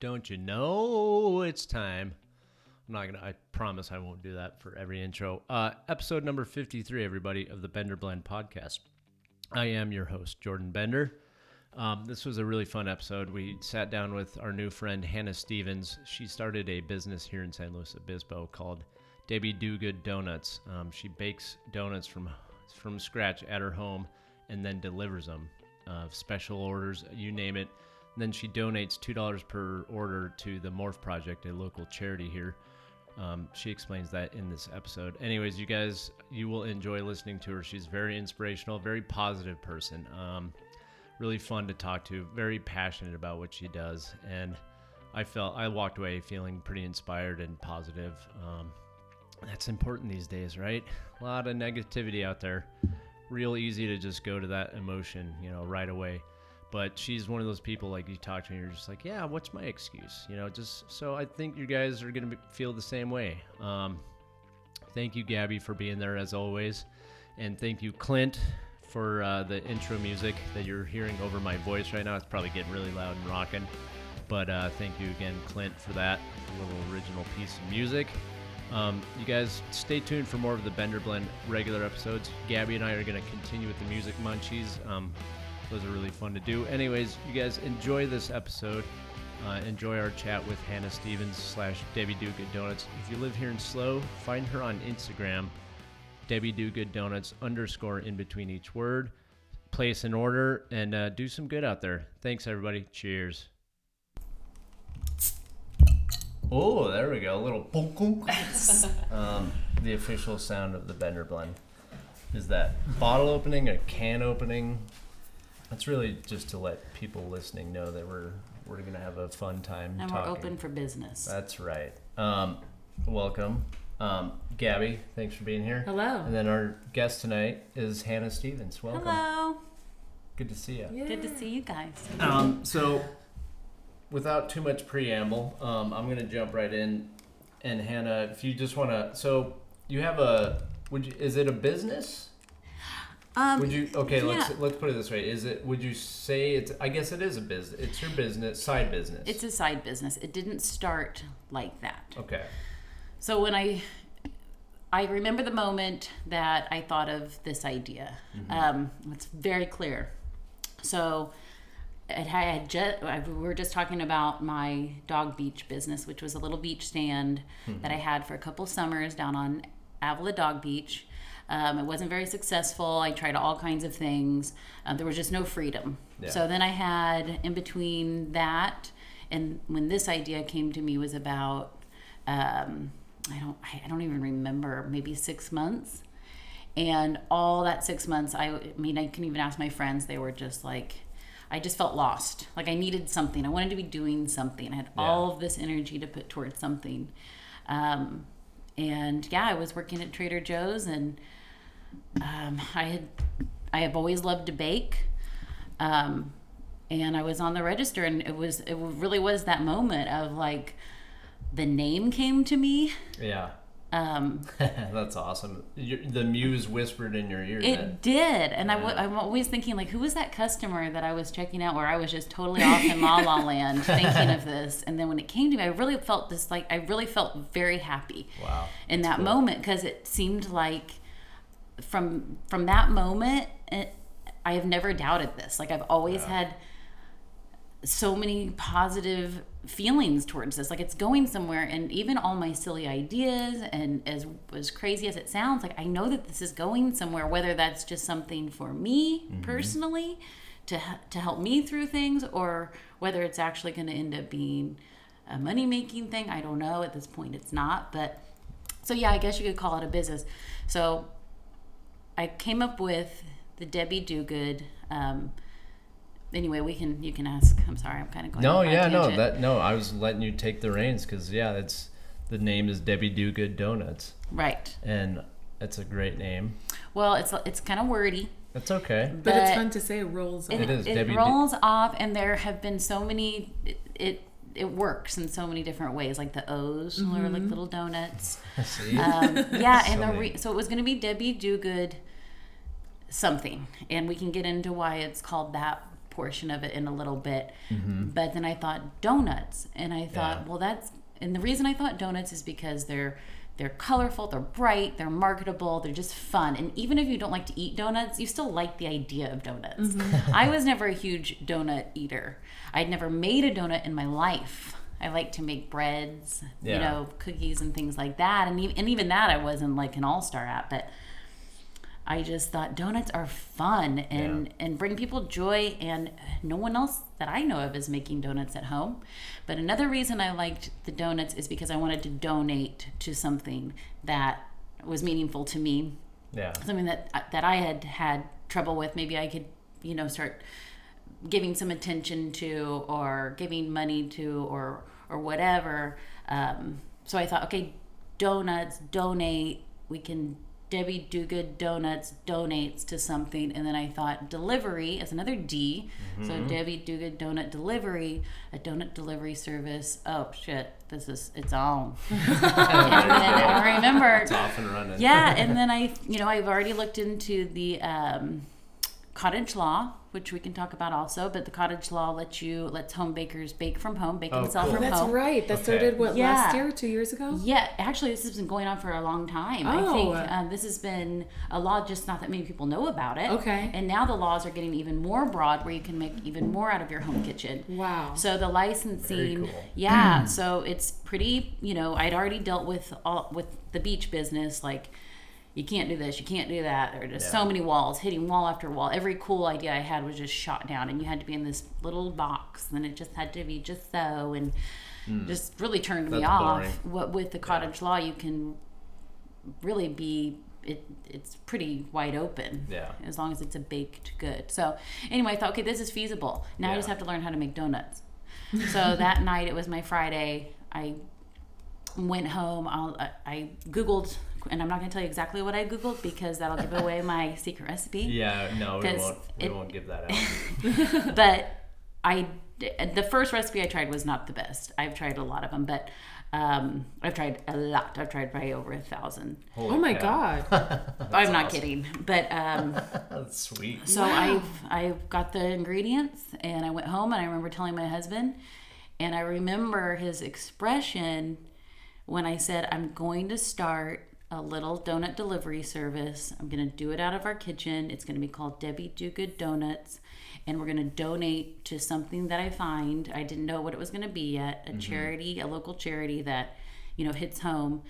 Don't you know it's time? I'm not gonna. I promise I won't do that for every intro. Uh, episode number 53, everybody, of the Bender Blend podcast. I am your host, Jordan Bender. Um, this was a really fun episode. We sat down with our new friend Hannah Stephens. She started a business here in San Luis Obispo called Debby Do Good Donuts. Um, she bakes donuts from from scratch at her home and then delivers them. Uh, special orders, you name it. Then she donates two dollars per order to the Morph Project, a local charity here. Um, she explains that in this episode. Anyways, you guys, you will enjoy listening to her. She's very inspirational, very positive person. Um, really fun to talk to. Very passionate about what she does, and I felt I walked away feeling pretty inspired and positive. Um, that's important these days, right? A lot of negativity out there. Real easy to just go to that emotion, you know, right away. But she's one of those people like you talk to, and you're just like, yeah, what's my excuse? You know, just so I think you guys are gonna feel the same way. Um, thank you, Gabby, for being there as always, and thank you, Clint, for uh, the intro music that you're hearing over my voice right now. It's probably getting really loud and rocking. But uh, thank you again, Clint, for that little original piece of music. Um, you guys stay tuned for more of the Bender Blend regular episodes. Gabby and I are going to continue with the music munchies. Um, those are really fun to do. Anyways, you guys enjoy this episode. Uh, enjoy our chat with Hannah Stephens slash Debby Do Good Donuts. If you live here in SLO, find her on Instagram, Debby Do Good Donuts underscore in between each word. Place an order and uh, do some good out there. Thanks, everybody. Cheers. Oh, there we go. A little um, the official sound of the Bender Blend is that bottle opening, a can opening. It's really just to let people listening know that we're we're gonna have a fun time. And talking. we're open for business. That's right. Um, welcome, um, Gabby. Thanks for being here. Hello. And then our guest tonight is Hannah Stephens. Welcome. Hello. Good to see you. Good to see you guys. Um, so, without too much preamble, um, I'm gonna jump right in. And Hannah, if you just wanna, so you have a, would you, is it a business? Um, Would you? Okay, let's let's put it this way. Is it? Would you say it's? I guess it is a business. It's your business, side business. It's a side business. It didn't start like that. okay. So when I I remember the moment that I thought of this idea. Um, it's very clear. So it had just, we were just talking about my dog beach business, which was a little beach stand that I had for a couple summers down on Avila Dog Beach. Um, it wasn't very successful. I tried all kinds of things. Um, there was just no freedom. Yeah. So then I had in between that and when this idea came to me was about um, I don't I don't even remember maybe six months, and all that six months I, I mean I can even ask my friends they were just like I just felt lost like I needed something I wanted to be doing something I had all of this energy to put towards something, um, and yeah I was working at Trader Joe's and um, I had I have always loved to bake. Um, and I was on the register, and it was it really was that moment of like the name came to me. Yeah. Um, That's awesome. the muse whispered in your ear. it then. did, and Yeah. I'm always thinking like, who was that customer that I was checking out where I was just totally off in La La Land thinking of this, and then when it came to me, I really felt this like I really felt very happy Wow. in that cool. moment because it seemed like from from that moment it, I have never doubted this. Like I've always Yeah. had so many positive feelings towards this like it's going somewhere and even all my silly ideas and as as crazy as it sounds like i know that this is going somewhere whether that's just something for me mm-hmm. personally to to help me through things or whether it's actually going to end up being a money making thing i don't know at this point it's not but so yeah i guess you could call it a business so i came up with the debby do good um, anyway we can you can ask i'm sorry i'm kind of going No, off on yeah, no, that no. I was letting you take the reins because yeah, it's the name is Debby Do Good Donuts, right and it's a great name. well it's it's kind of wordy That's okay. But, it's fun to say it rolls off. it, It is, it Debby Do- rolls off and there have been so many it, it it works in so many different ways like the o's are like little donuts See, um, yeah So and the re- so it was going to be debby do good something and we can get into why it's called that portion of it in a little bit. Mm-hmm. But then I thought donuts, and I thought, Yeah. well, that's and the reason I thought donuts is because they're they're colorful, they're bright, they're marketable, they're just fun. And even if you don't like to eat donuts, you still like the idea of donuts. Mm-hmm. I was never a huge donut eater. I'd never made a donut in my life. I like to make breads, you know, cookies and things like that. And even, and even that I wasn't like an all-star at, but I just thought donuts are fun and and bring people joy and no one else that I know of is making donuts at home. But another reason I liked the donuts is because I wanted to donate to something that was meaningful to me, Yeah. something that that I had had trouble with. Maybe I could, you know, start giving some attention to or giving money to or or whatever. Um, so I thought, okay, donuts, donate. We can Debby Do Good Donuts donates to something, and then I thought delivery is another D. So Debby Do Good Donut Delivery, a donut delivery service. Oh shit, this is it's on. and then I remember It's off and running. yeah, and then I, you know, I've already looked into the um, cottage law, which we can talk about also. But the cottage law lets you lets home bakers bake from home, bake Oh, and sell cool. from That's home. right. That Okay. started what Yeah. last year, two years ago. Yeah, actually, this has been going on for a long time. I think Oh. um, this has been a law, just not that many people know about it. Okay. And now the laws are getting even more broad, where you can make even more out of your home kitchen. Wow. So the licensing, Very cool. yeah. so it's pretty. You know, I'd already dealt with all with the beach business, like. You can't do this. You can't do that. There are just so many walls, hitting wall after wall. Every cool idea I had was just shot down, and you had to be in this little box. And it just had to be just so, and just really turned me Hmm. Off. What with the cottage law, you can really be it. It's pretty wide open. Yeah. As long as it's a baked good. So anyway, I thought, okay, this is feasible. Now I just have to learn how to make donuts. So that night, it was my Friday. I went home. I'll, I, I googled, and I'm not going to tell you exactly what I googled because that'll give away my secret recipe. Yeah. No, we 'Cause won't. We it- won't give that out. but I the first recipe I tried was not the best. I've tried a lot of them, but um, I've tried a lot. I've tried probably over a thousand. Holy oh my cow. god. I'm not awesome. kidding, but um, That's sweet. so I've I got the ingredients and I went home and I remember telling my husband, and I remember his expression when I said I'm going to start a little donut delivery service. I'm going to do it out of our kitchen. It's going to be called Debby Do Good Donuts. And we're going to donate to something that I find. I didn't know what it was going to be yet. A mm-hmm. charity, a local charity that, you know, hits home.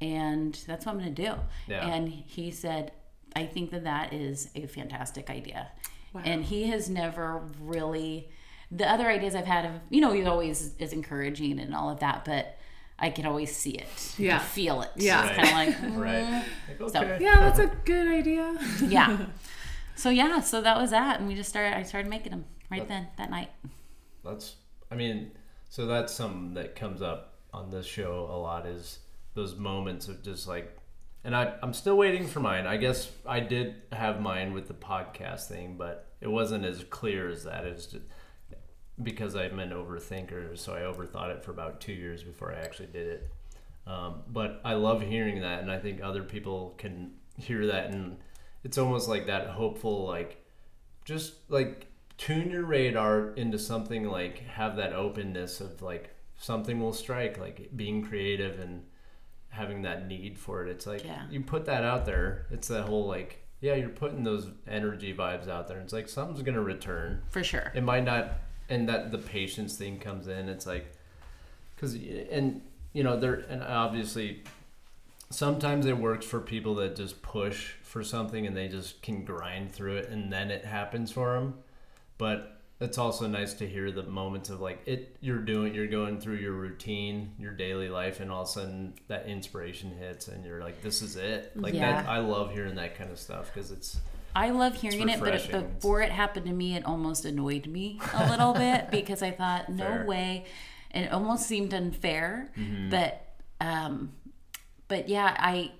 And that's what I'm going to do. Yeah. And he said, I think that that is a fantastic idea. Wow. And he has never really, the other ideas I've had of, you know, he always is encouraging and all of that, but I can always see it. Yeah. can feel it. Yeah. It's kind of like, mm, Right. Like, So- Yeah, that's a good idea. yeah. So yeah, so that was that, and we just started. I started making them right then that night. That's, I mean, so that's something that comes up on this show a lot is those moments of just like, and I, I'm still waiting for mine. I guess I did have mine with the podcast thing, but it wasn't as clear as that. It's just because I'm an overthinker, so I overthought it for about two years before I actually did it. Um, but I love hearing that, and I think other people can hear that, and it's almost like that hopeful, like just like tune your radar into something like have that openness of like something will strike, like being creative and having that need for it. It's like Yeah. you put that out there. It's that whole like yeah, you're putting those energy vibes out there. It's like something's gonna return For sure. it might not and that the patience thing comes in it's like because and you know there and obviously sometimes it works for people that just push for something and they just can grind through it and then it happens for them but it's also nice to hear the moments of like it you're doing you're going through your routine your daily life and all of a sudden that inspiration hits and you're like this is it. Like that i love hearing that kind of stuff because it's I love hearing it, but it, before it happened to me, it almost annoyed me a little bit because I thought, no Fair. way, and it almost seemed unfair. Mm-hmm. But, um, but yeah, I,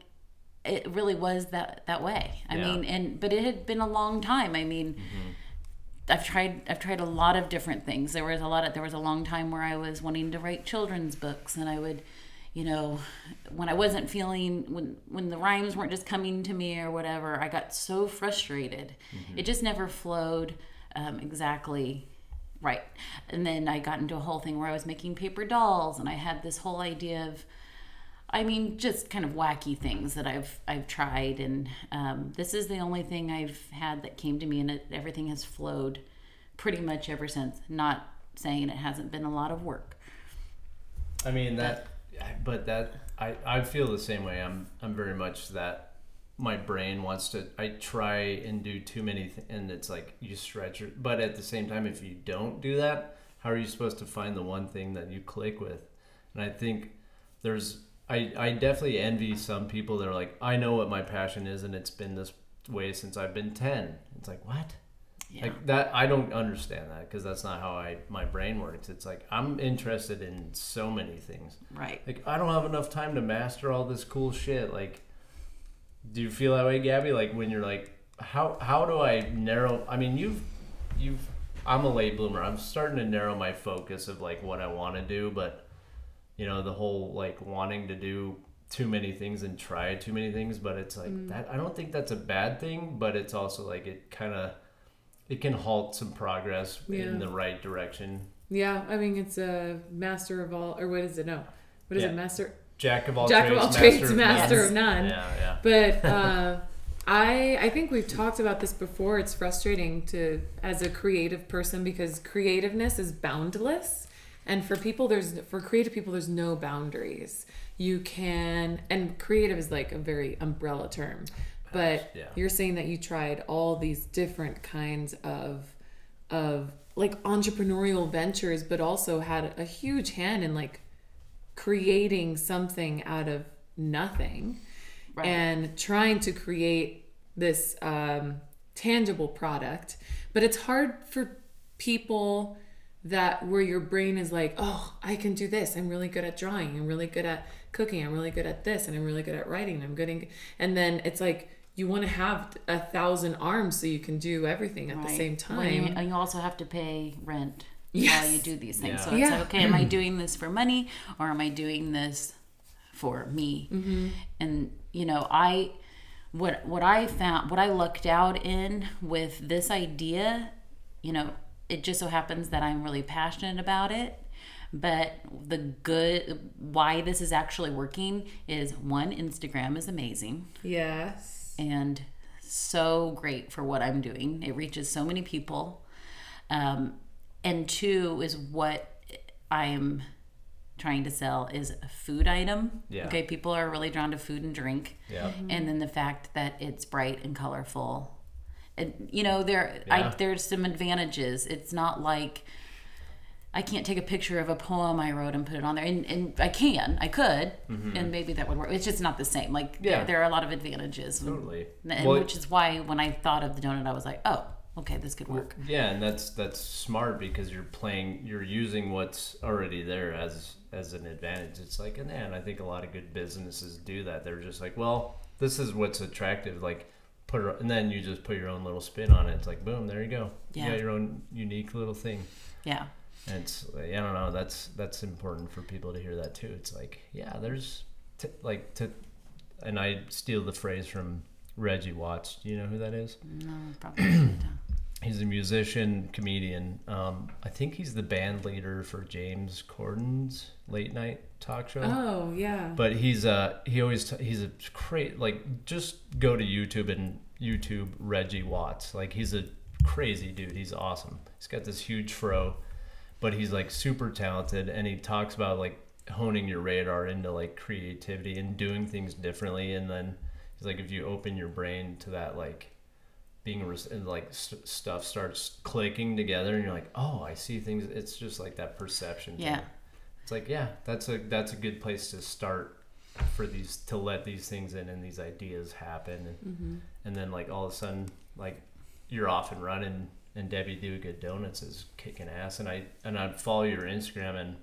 it really was that that way. I Yeah. Mm-hmm. mean, and but it had been a long time. I mean. I've tried I've tried a lot of different things. There was a lot of there was a long time where I was wanting to write children's books and I would you know when I wasn't feeling when when the rhymes weren't just coming to me or whatever, I got so frustrated. It just never flowed. um, exactly right. And then I got into a whole thing where I was making paper dolls, and I had this whole idea of, I mean, just kind of wacky things that I've I've tried, and um, this is the only thing I've had that came to me, and it, everything has flowed pretty much ever since. Not saying it hasn't been a lot of work. I mean that, but that I, I feel the same way. I'm I'm very much that. My brain wants to. I try and do too many, th- and it's like you stretch it. But at the same time, if you don't do that, how are you supposed to find the one thing that you click with? And I think there's. I I definitely envy some people that are like, I know what my passion is, and it's been this way since I've been ten. It's like what? Yeah. Like that, I don't understand that because that's not how I my brain works. It's like I'm interested in so many things. right. Like I don't have enough time to master all this cool shit. Like, do you feel that way, Gabby? Like when you're like, how how do I narrow? I mean, you've you've I'm a late bloomer. I'm starting to narrow my focus of like what I want to do, but you know the whole like wanting to do too many things and try too many things. But it's like mm. that. I don't think that's a bad thing, but it's also like it kind of it can halt some progress Yeah. in the right direction. Yeah, I mean it's a master of all, or what is it? No, what is Yeah. it? Master, Jack of all jack trades, of all trades, master of master none. of none. Yeah, yeah. But uh, I I think we've talked about this before. It's frustrating to as a creative person because creativeness is boundless, and for people there's for creative people there's no boundaries. You can and creative is like a very umbrella term, but Yeah. you're saying that you tried all these different kinds of of like entrepreneurial ventures, but also had a huge hand in like creating something out of nothing Right. and trying to create this um, tangible product. But it's hard for people that where your brain is like, oh, I can do this. I'm really good at drawing. I'm really good at cooking. I'm really good at this, and I'm really good at writing. I'm good, in, and then it's like you want to have a thousand arms so you can do everything at the Right. same Well, you- time. and you also have to pay rent Yes. while you do these things. Yeah. So it's Yeah. like, okay, am I doing this for money or am I doing this for me? Mm-hmm. And you know, I what what I found, what I lucked out in with this idea, you know, it just so happens that I'm really passionate about it. But the good, why this is actually working is one, Instagram is amazing yes. And so great for what I'm doing. It reaches so many people. Um, and two is what I'm trying to sell is a food item. Yeah. Okay, people are really drawn to food and drink. Yeah. And then the fact that it's bright and colorful. And you know, there I there's some advantages. It's not like I can't take a picture of a poem I wrote and put it on there. And, and I can, I could, and maybe that would work. It's just not the same. Like, Mm-hmm. Yeah. there, there are a lot of advantages. Totally. And Well, which is why when I thought of the donut, I was like, oh, okay, this could work. Yeah, and that's that's smart because you're playing, you're using what's already there as as an advantage. It's like, and and I think a lot of good businesses do that. They're just like, well, this is what's attractive. Like, put it, and then you just put your own little spin on it. It's like, boom, there you go. You Yeah. got your own unique little thing. Yeah. And it's, I don't know, that's that's important for people to hear that too. It's like, yeah, there's t- like to, and I steal the phrase from Reggie Watts. Do you know who that is? No, probably not. He's a musician, comedian. Um, I think he's the band leader for James Corden's late night talk show. Oh yeah. But he's uh he always t- he's a great like just go to YouTube and YouTube Reggie Watts. Like he's a crazy dude. He's awesome. He's got this huge fro, but he's like super talented and he talks about like honing your radar into like creativity and doing things differently and then he's like if you open your brain to that like being res- and like st- stuff starts clicking together and you're like oh i see things it's just like that perception thing. Yeah. it's like yeah that's a that's a good place to start for these to let these things in and these ideas happen and, mm-hmm. and then like all of a sudden like you're off and running and debby do good donuts is kicking ass. And i and i follow your instagram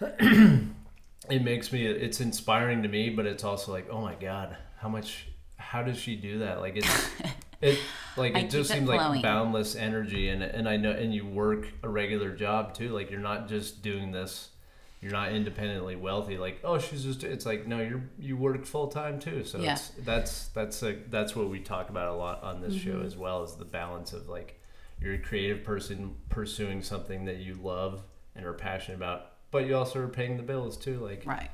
and it makes me it's inspiring to me but it's also like oh my god how much how does she do that? Like it's it like it just seems like boundless energy. And and i know and you work a regular job too. Like you're not just doing this you're not independently wealthy like oh she's just it's like no you're you work full time too so Yeah. it's that's that's a that's what we talk about a lot on this show Mm-hmm. as well as the balance of like you're a creative person pursuing something that you love and are passionate about, but you also are paying the bills too. Like, Right.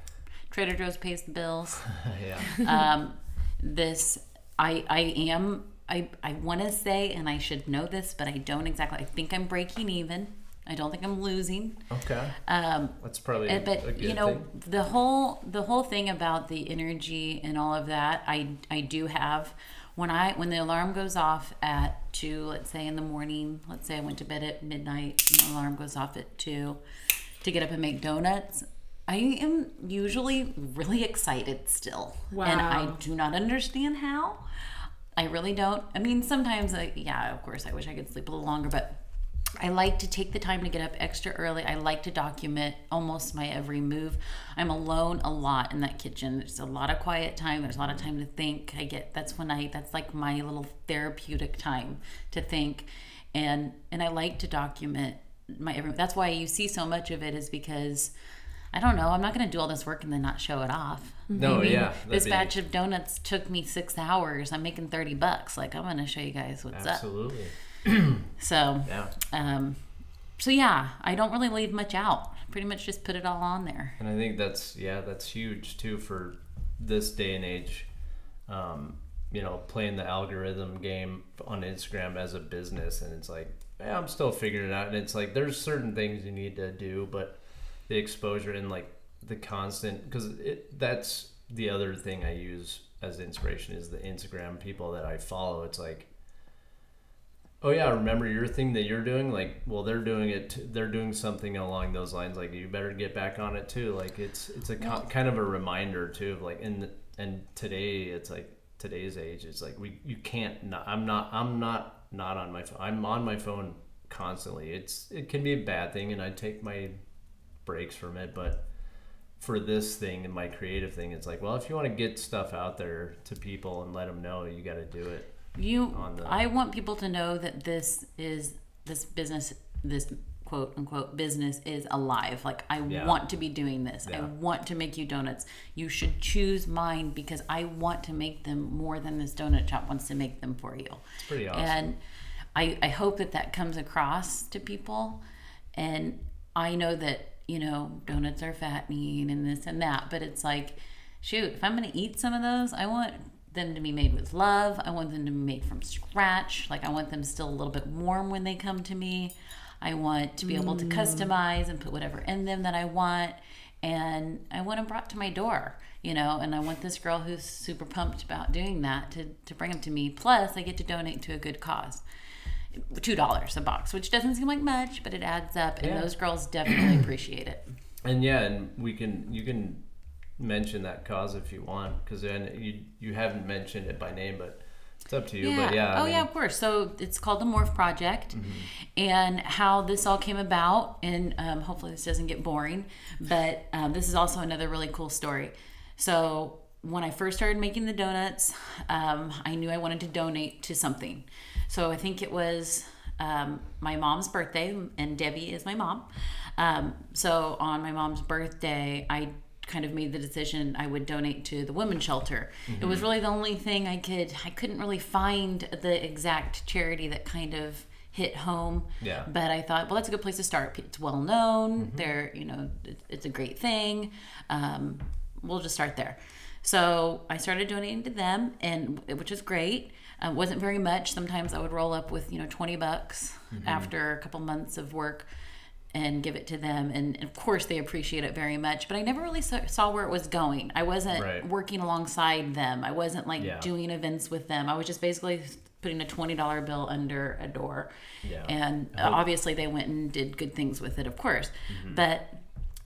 Trader Joe's pays the bills. yeah, um, this I I am I I want to say and I should know this, but I don't exactly. I think I'm breaking even. I don't think I'm losing. okay, Um, that's probably Uh, a but good you know thing. the whole the whole thing about the energy and all of that i i do have. When i when the alarm goes off at two let's say in the morning let's say i went to bed at midnight and the alarm goes off at two to get up and make donuts i am usually really excited still. And i do not understand how. I really don't. I mean sometimes I, yeah of course i wish i could sleep a little longer but I like to take the time to get up extra early. I like to document almost my every move. I'm alone a lot in that kitchen. There's a lot of quiet time. There's a lot of time to think. I get that's when I that's like my little therapeutic time to think, and and I like to document my every. That's why you see so much of it is because. I don't know. I'm not going to do all this work and then not show it off. No, I mean, yeah, This be- batch of donuts took me six hours. I'm making 30 bucks. Like, I'm going to show you guys what's up. Absolutely, So, yeah. um, so yeah, I don't really leave much out. Pretty much just put it all on there. And I think that's yeah, that's huge too for this day and age. Um, you know, playing the algorithm game on Instagram as a business, and it's like, yeah, I'm still figuring it out. And it's like, there's certain things you need to do, but the exposure and like the constant, because it that's the other thing I use as inspiration is the Instagram people that I follow. It's like, oh yeah, remember your thing that you're doing? Like, well, they're doing it. They're doing something along those lines. Like, you better get back on it too. Like, it's it's a co- kind of a reminder too of like, and and today it's like today's age. It's like we you can't. Not, I'm not. I'm not not on my phone. I'm on my phone constantly. It's it can be a bad thing, and I take my breaks from it, but. For this thing and my creative thing, it's like, well, if you want to get stuff out there to people and let them know, you got to do it. You, On the- I want people to know that this is this business, this quote unquote business is alive. Like I Yeah. want to be doing this. I Yeah. want to make you donuts. You should choose mine because I want to make them more than this donut shop wants to make them for you. It's pretty awesome. And I, I hope that that comes across to people. And I know that, you know, donuts are fattening and this and that, but it's like, shoot, if I'm going to eat some of those, I want them to be made with love. I want them to be made from scratch. Like, I want them still a little bit warm when they come to me. I want to be able to mm. customize and put whatever in them that I want. And I want them brought to my door, you know, and I want this girl who's super pumped about doing that to, to bring them to me. Plus, I get to donate to a good cause two dollars a box, which doesn't seem like much, but it adds up, and Yeah. those girls definitely appreciate it. And yeah, and we can you can mention that cause if you want because then you you haven't mentioned it by name, but it's up to you. But yeah, I oh mean, yeah, of course. So it's called the Morph Project, Mm-hmm. and how this all came about, and um, hopefully this doesn't get boring, but um, this is also another really cool story. So when I first started making the donuts, um, I knew I wanted to donate to something. So I think it was um, my mom's birthday, and Debbie is my mom. Um, so on my mom's birthday, I kind of made the decision I would donate to the women's shelter. It was really the only thing I could I couldn't really find the exact charity that kind of hit home. Yeah. But I thought, well, that's a good place to start. It's well known. They're, you know, it's a great thing. Um, we'll just start there. So I started donating to them, and which is great. Uh, wasn't very much. Sometimes I would roll up with you know twenty bucks after a couple months of work, and give it to them. And of course, they appreciate it very much. But I never really saw, where it was going. I wasn't Right. working alongside them. I wasn't like Yeah. doing events with them. I was just basically putting a twenty dollar bill under a door. Yeah. And obviously, they went and did good things with it, of course. Mm-hmm. But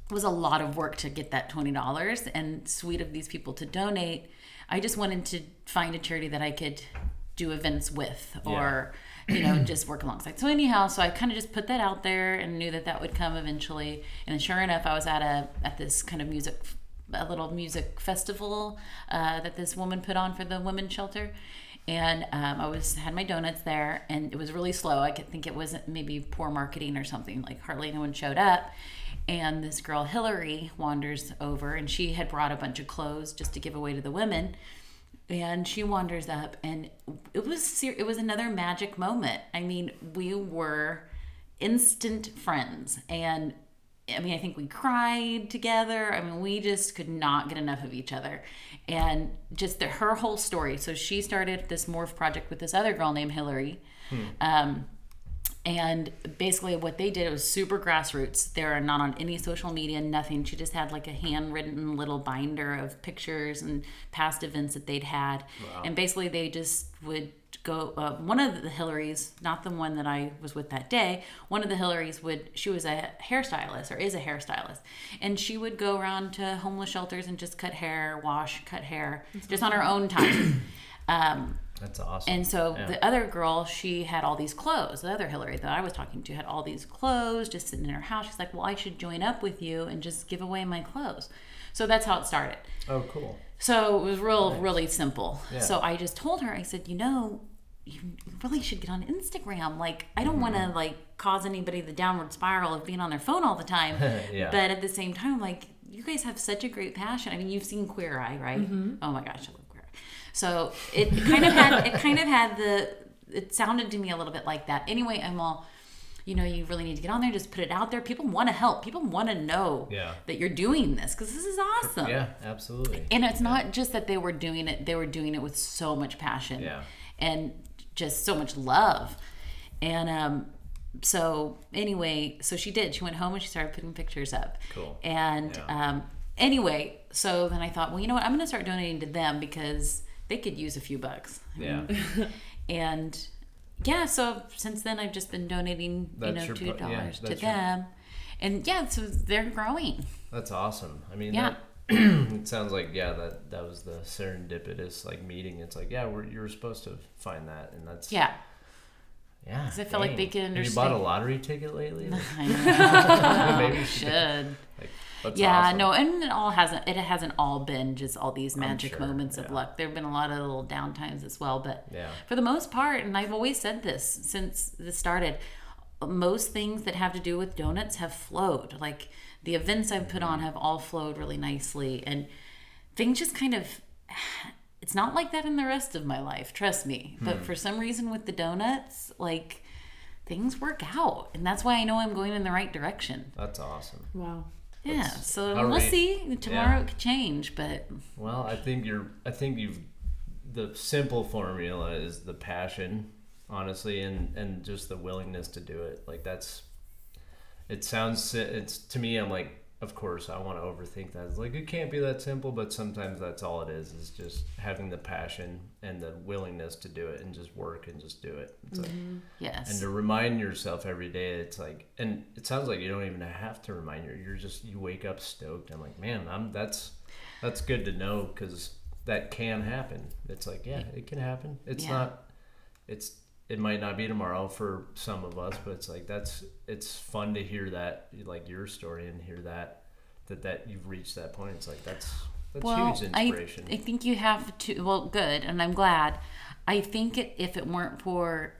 it was a lot of work to get that twenty dollars. And sweet of these people to donate. I just wanted to find a charity that I could do events with, or you know, just work alongside. So anyhow, so I kind of just put that out there and knew that that would come eventually. And sure enough, I was at a at this kind of music, a little music festival uh, that this woman put on for the women's shelter. And um, I was had my donuts there, and it was really slow. I could think it wasn't maybe poor marketing or something. Like hardly anyone showed up. And this girl Hillary wanders over, and she had brought a bunch of clothes just to give away to the women and she wanders up and it was ser- it was another magic moment. I mean we were instant friends and i mean i think we cried together. I mean we just could not get enough of each other. And just the, her whole story. So she started this morph project with this other girl named hillary. Um, and basically what they did it was super grassroots. They're not on any social media nothing. She just had like a handwritten little binder of pictures and past events that they'd had. And basically they just would go uh, one of the hillarys not the one that i was with that day one of the hillarys would she was a hairstylist or is a hairstylist. And she would go around to homeless shelters and just cut hair wash cut hair just on her own time. Um, That's awesome. and so Yeah. the other girl, she had all these clothes. The other Hillary that I was talking to had all these clothes just sitting in her house. She's like, Well, I should join up with you and just give away my clothes. So that's how it started. oh, cool. So it was real, really simple. Yeah. So I just told her, I said, You know, you really should get on Instagram. Like, I don't want to Mm-hmm. like cause anybody the downward spiral of being on their phone all the time. Yeah. But at the same time, like, you guys have such a great passion. I mean, you've seen Queer Eye, right? Oh my gosh, I love Queer Eye. So it kind of had, it kind of had the, it sounded to me a little bit like that. Anyway, I'm all, you know, you really need to get on there, just put it out there. People want to help. People want to know Yeah. that you're doing this because this is awesome. Yeah, absolutely. And it's not just that they were doing it, they were doing it with so much passion Yeah. and just so much love. And um, so, anyway, so she did. She went home and she started putting pictures up. Cool. And Yeah. um, anyway, so then I thought, well, you know what? I'm going to start donating to them because they could use a few bucks. Yeah. And yeah, so since then I've just been donating, you know, two pro- yeah, dollars to that's your- them. And yeah, so they're growing. That's awesome. I mean, Yeah. that, it sounds like yeah, that that was the serendipitous like meeting. It's like yeah, we're, you were supposed to find that, and that's Yeah. yeah. 'Cause I feel like they can Have you bought a lottery ticket lately? Like, I know. maybe you should. should. Like, that's yeah, awesome. no, and it all hasn't. It hasn't all been just all these magic sure, moments of luck. There have been a lot of little downtimes as well, but Yeah. for the most part, and I've always said this since this started, most things that have to do with donuts have flowed. Like the events I've put Mm-hmm. on have all flowed really nicely, and things just kind of. It's not like that in the rest of my life, trust me. But Hmm. for some reason with the donuts, like things work out, and that's why I know I'm going in the right direction. That's awesome. Wow. Yeah, That's- so we'll see. Tomorrow yeah. it could change, but Well, I think you're. I think you've. The simple formula is the passion, honestly, and and just the willingness to do it. Like that's. It sounds. It's to me. I'm like, of course, I want to overthink that. It's like it can't be that simple, but sometimes that's all it is. Is just having the passion and the willingness to do it, and just work and just do it. It's like, mm-hmm. yes. and to remind yourself every day it's like and it sounds like you don't even have to remind you you're just you wake up stoked i'm like man i'm that's that's good to know because that can happen it's like yeah it can happen it's Yeah. not it's it might not be tomorrow for some of us but it's like that's it's fun to hear that like your story and hear that that that you've reached that point it's like that's that's huge I, inspiration I think you have to. Well, good, and I'm glad. I think it, if it weren't for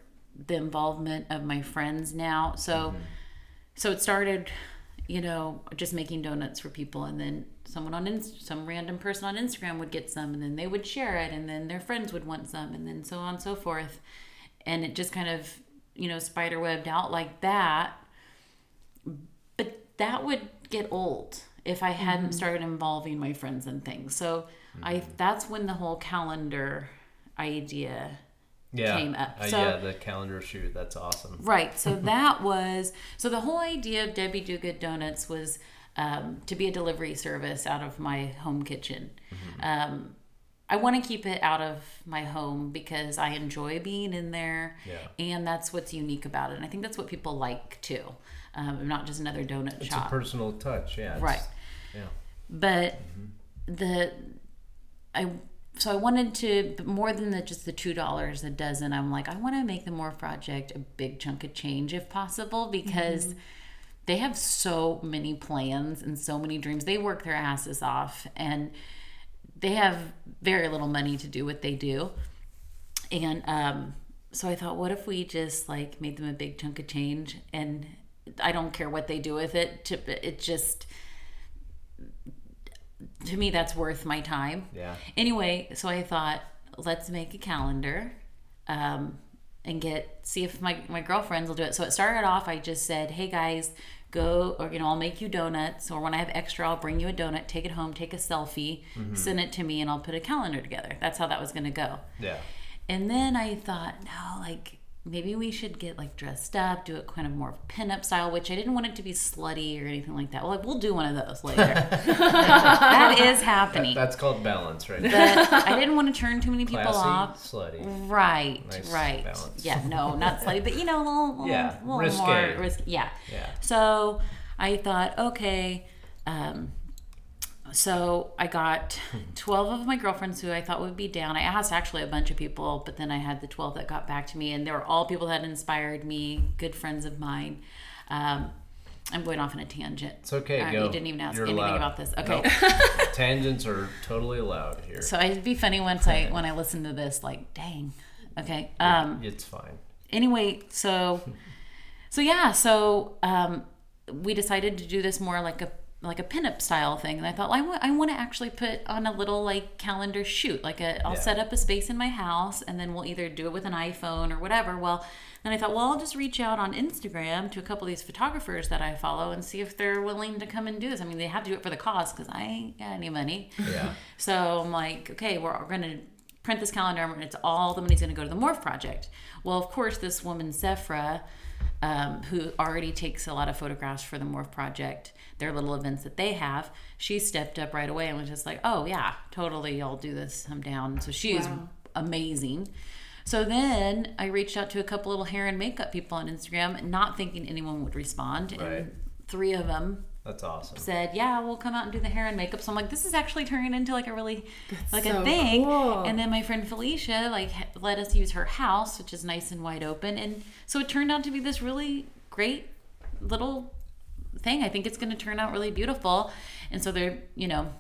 the involvement of my friends now, so Mm-hmm. so it started, you know, just making donuts for people, and then someone on Inst- some random person on Instagram would get some, and then they would share it, and then their friends would want some, and then so on and so forth, and it just kind of you know spider webbed out like that. But that would get old if I hadn't started involving my friends and things. So I that's when the whole calendar idea yeah came up. Uh, So- yeah the calendar shoot that's awesome Right. So that was so the whole idea of Debby Do Good Donuts was um, to be a delivery service out of my home kitchen. Um, I want to keep it out of my home because I enjoy being in there, Yeah. and that's what's unique about it. And I think that's what people like too. Um, I'm not just another donut it's shop a personal touch yeah Right. yeah but the I so I wanted to more than the just the two dollars a dozen. I'm like I want to make the Morph Project a big chunk of change if possible because they have so many plans and so many dreams. They work their asses off and they have very little money to do what they do. And um, so I thought, what if we just like made them a big chunk of change and I don't care what they do with it. To it just to me that's worth my time. Yeah. Anyway, so I thought let's make a calendar um, and get see if my, my girlfriends will do it. So it started off, I just said, hey guys, go, or you know, I'll make you donuts, or when I have extra, I'll bring you a donut, take it home, take a selfie, mm-hmm. send it to me, and I'll put a calendar together. That's how that was going to go. Yeah. And then I thought, no, like maybe we should get like dressed up, do it kind of more pinup style, which I didn't want it to be slutty or anything like that. Well, we'll do one of those later. that is happening. That's called balance, right? but I didn't want to turn too many people Classy, off. slutty. Right, Nice right. balance. Yeah, no, not slutty, but you know, a little, little, Yeah, little risque. more risky. Yeah. Yeah. So I thought, okay. Um, so I got 12 of my girlfriends who I thought would be down. I asked actually a bunch of people, but then I had the 12 that got back to me, and they were all people that inspired me, good friends of mine. Um, I'm going off on a tangent. It's okay. Uh, go. You didn't even ask You're anything allowed. about this. Okay. Nope. Tangents are totally allowed here. So it'd be funny once I when I listen to this, like, dang. Okay. Um, it's fine. anyway, so so yeah, so um, we decided to do this more like a like a pinup style thing, and I thought, well, I want I want to actually put on a little like calendar shoot, like a I'll Yeah. set up a space in my house, and then we'll either do it with an iPhone or whatever. Well. Then I thought, well, I'll just reach out on Instagram to a couple of these photographers that I follow and see if they're willing to come and do this. I mean, they have to do it for the cause because I ain't got any money. Yeah. So I'm like, okay, we're, we're going to print this calendar and it's all the money's going to go to the Morph Project. Well, of course, this woman, Sephra, um, who already takes a lot of photographs for the Morph Project, their little events that they have, she stepped up right away and was just like, oh, yeah, totally, I'll do this. I'm down. So she is amazing. So then I reached out to a couple little hair and makeup people on Instagram, not thinking anyone would respond. Right. And three of them That's awesome. said, "Yeah, we'll come out and do the hair and makeup." So I'm like, "This is actually turning into like a really like so a thing." cool. And then my friend Felicia like let us use her house, which is nice and wide open, and so it turned out to be this really great little thing. I think it's going to turn out really beautiful, and so they're you know.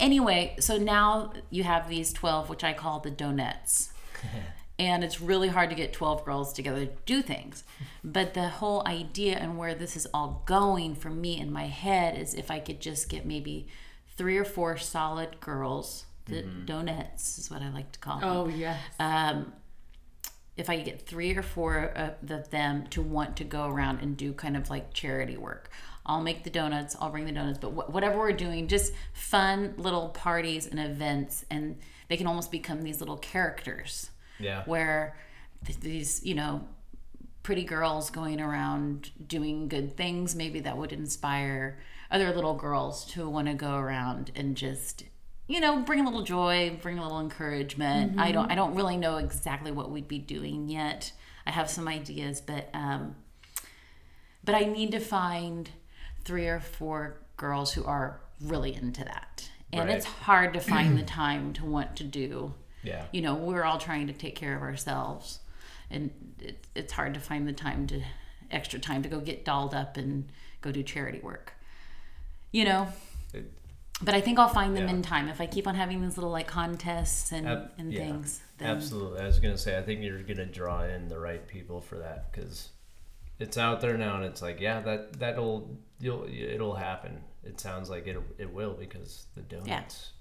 Anyway, so now you have these 12, which I call the donuts and it's really hard to get 12 girls together to do things but the whole idea and where this is all going for me in my head is if i could just get maybe three or four solid girls the donuts is what i like to call them Oh yes. um, if I could get three or four of the- them to want to go around and do kind of like charity work. I'll make the donuts, I'll bring the donuts, but wh- whatever we're doing, just fun little parties and events, and they can almost become these little characters Yeah. where th- these, you know, pretty girls going around doing good things, maybe that would inspire other little girls to want to go around and just you know bring a little joy bring a little encouragement i don't i don't really know exactly what we'd be doing yet i have some ideas but um but i need to find three or four girls who are really into that and Right. it's hard to find the time to want to do Yeah. you know we're all trying to take care of ourselves and it, it's hard to find the time to extra time to go get dolled up and go do charity work you know It- but i think i'll find them Yeah. in time if i keep on having these little like contests and, Ab- and yeah, things then Absolutely. I was gonna say I think you're gonna draw in the right people for that because it's out there now and it's like yeah that that'll you'll it'll happen. It sounds like it it will because the donuts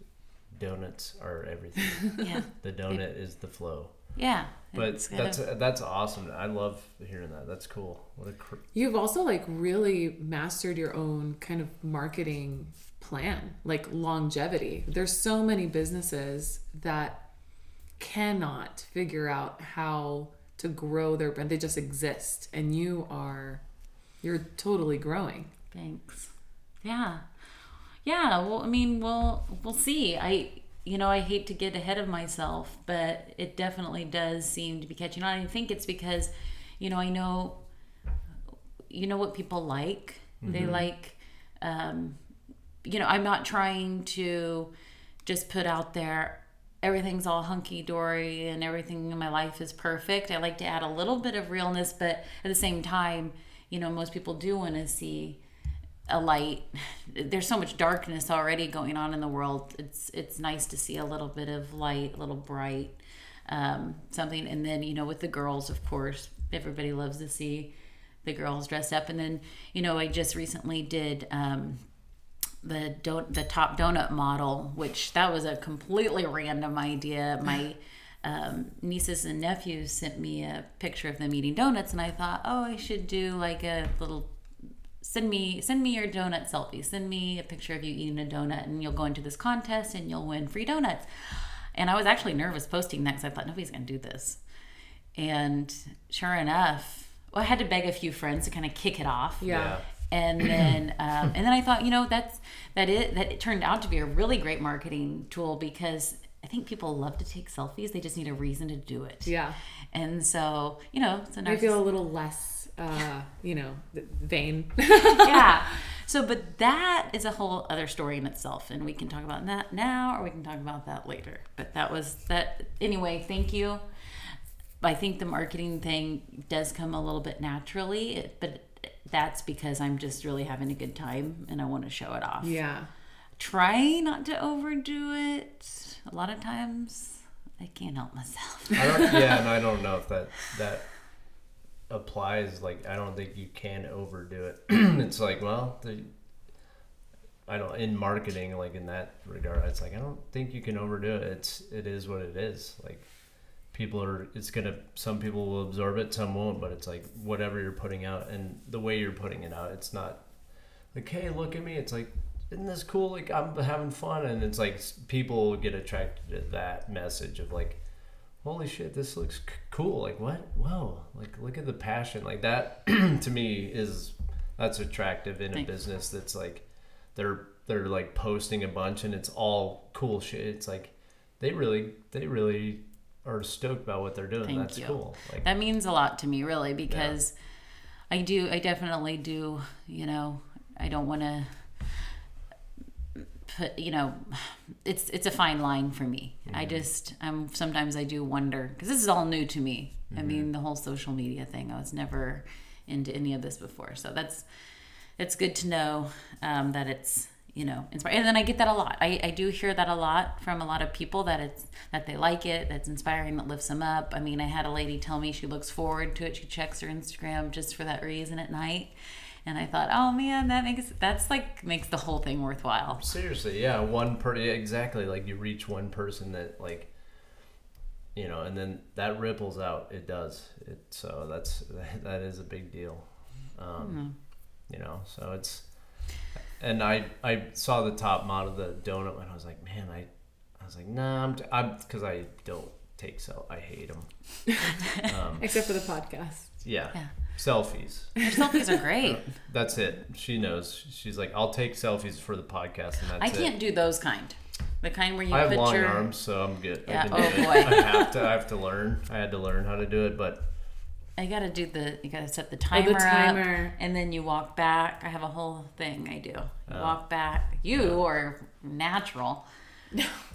donuts are everything. yeah the donut is the flow. yeah But that's of- that's awesome. I love hearing that. That's cool. What a cr- You've also like really mastered your own kind of marketing plan, like longevity. There's so many businesses that cannot figure out how to grow their brand. They just exist and you are you're totally growing. Thanks. Yeah. Yeah, well I mean we'll we'll see. I you know, I hate to get ahead of myself, but it definitely does seem to be catching on. I think it's because, you know, I know you know what people like. They like um you know, I'm not trying to just put out there everything's all hunky dory and everything in my life is perfect. I like to add a little bit of realness, but at the same time, you know, most people do want to see a light. There's so much darkness already going on in the world. It's it's nice to see a little bit of light, a little bright, um, something. And then you know, with the girls, of course, everybody loves to see the girls dressed up. And then you know, I just recently did. Um, the don- the top donut model, which that was a completely random idea. My um, nieces and nephews sent me a picture of them eating donuts, and I thought, oh, I should do like a little send me send me your donut selfie. Send me a picture of you eating a donut, and you'll go into this contest and you'll win free donuts. And I was actually nervous posting that because I thought nobody's gonna do this. And sure enough, well, I had to beg a few friends to kind of kick it off Yeah. and then um, and then I thought, you know, that's that it that it turned out to be a really great marketing tool because I think people love to take selfies. They just need a reason to do it. Yeah. And so, you know, it's a I narciss- feel a little less, uh, you know, vain. yeah. So, but that is a whole other story in itself, and we can talk about that now, or we can talk about that later. But that was that. Anyway, thank you. I think the marketing thing does come a little bit naturally, but that's because I'm just really having a good time and I want to show it off. yeah. Try not to overdo it. A lot of times, I can't help myself. I don't, yeah, and I don't know if that that applies. Like, I don't think you can overdo it. it's like, well, the, I don't in marketing, like in that regard, it's like I don't think you can overdo it. It's it is what it is. Like, people are. It's gonna. Some people will absorb it, some won't. But it's like whatever you're putting out and the way you're putting it out. It's not like, hey, look at me. It's like. Isn't this cool? Like I'm having fun, and it's like people get attracted to that message of like, holy shit, this looks c- cool. Like what? Whoa! Like look at the passion. Like that to me is that's attractive in a business that's like they're they're like posting a bunch and it's all cool shit. It's like they really they really are stoked about what they're doing. Thank that's you. cool. Like that means a lot to me really because i do i definitely do you know i don't want to put you know it's it's a fine line for me. Mm-hmm. i just i'm sometimes i do wonder because this is all new to me. I Mm-hmm. mean the whole social media thing i was never into any of this before. So that's it's good to know um, that it's you know inspiring and then i get that a lot. I, I do hear that a lot from a lot of people that it's that they like it that's inspiring that lifts them up. I mean i had a lady tell me she looks forward to it. She checks her instagram just for that reason at night and i thought oh man that makes that's like makes the whole thing worthwhile seriously, yeah, one per exactly. Like you reach one person that like you know, and then that ripples out. It does. It so that's that is a big deal. Um, You know, so it's and I I saw the top model, the donut, and I was like, man, I I was like, nah, I'm t- I'm because I don't take so I hate them. um, Except for the podcast. Yeah. Yeah. selfies. Your selfies are great. Uh, that's it. She knows. She's like, I'll take selfies for the podcast, and that's I it. can't do those kind. The kind where you I have put long your arms, so I'm good. Yeah, I can oh do it. boy. I have to. I have to learn. I had to learn how to do it, but I gotta do the. You gotta set the Oh, timer, the timer. up, and then you walk back. I have a whole thing I do. You Oh. walk back. You are natural,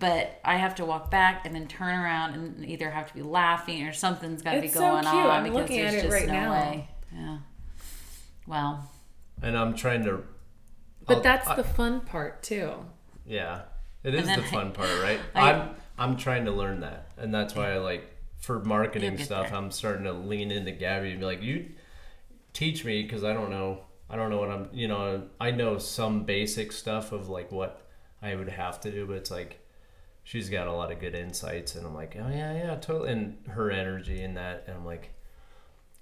but I have to walk back and then turn around and either have to be laughing or something's got to be It's so going cute. on I'm because looking there's at it just right no now. way. Yeah. Well, and I'm trying to. But I'll- that's I- the fun part too. yeah. It is then the fun part, right? I- I, am I'm trying to learn that, and that's why I like for marketing stuff. there. I'm starting to lean into Gabby and be like, you teach me because I don't know. I don't know what I'm. You know, I know some basic stuff of like what I would have to do, but it's like she's got a lot of good insights, and I'm like, oh yeah, yeah, totally. And her energy in that, and I'm like.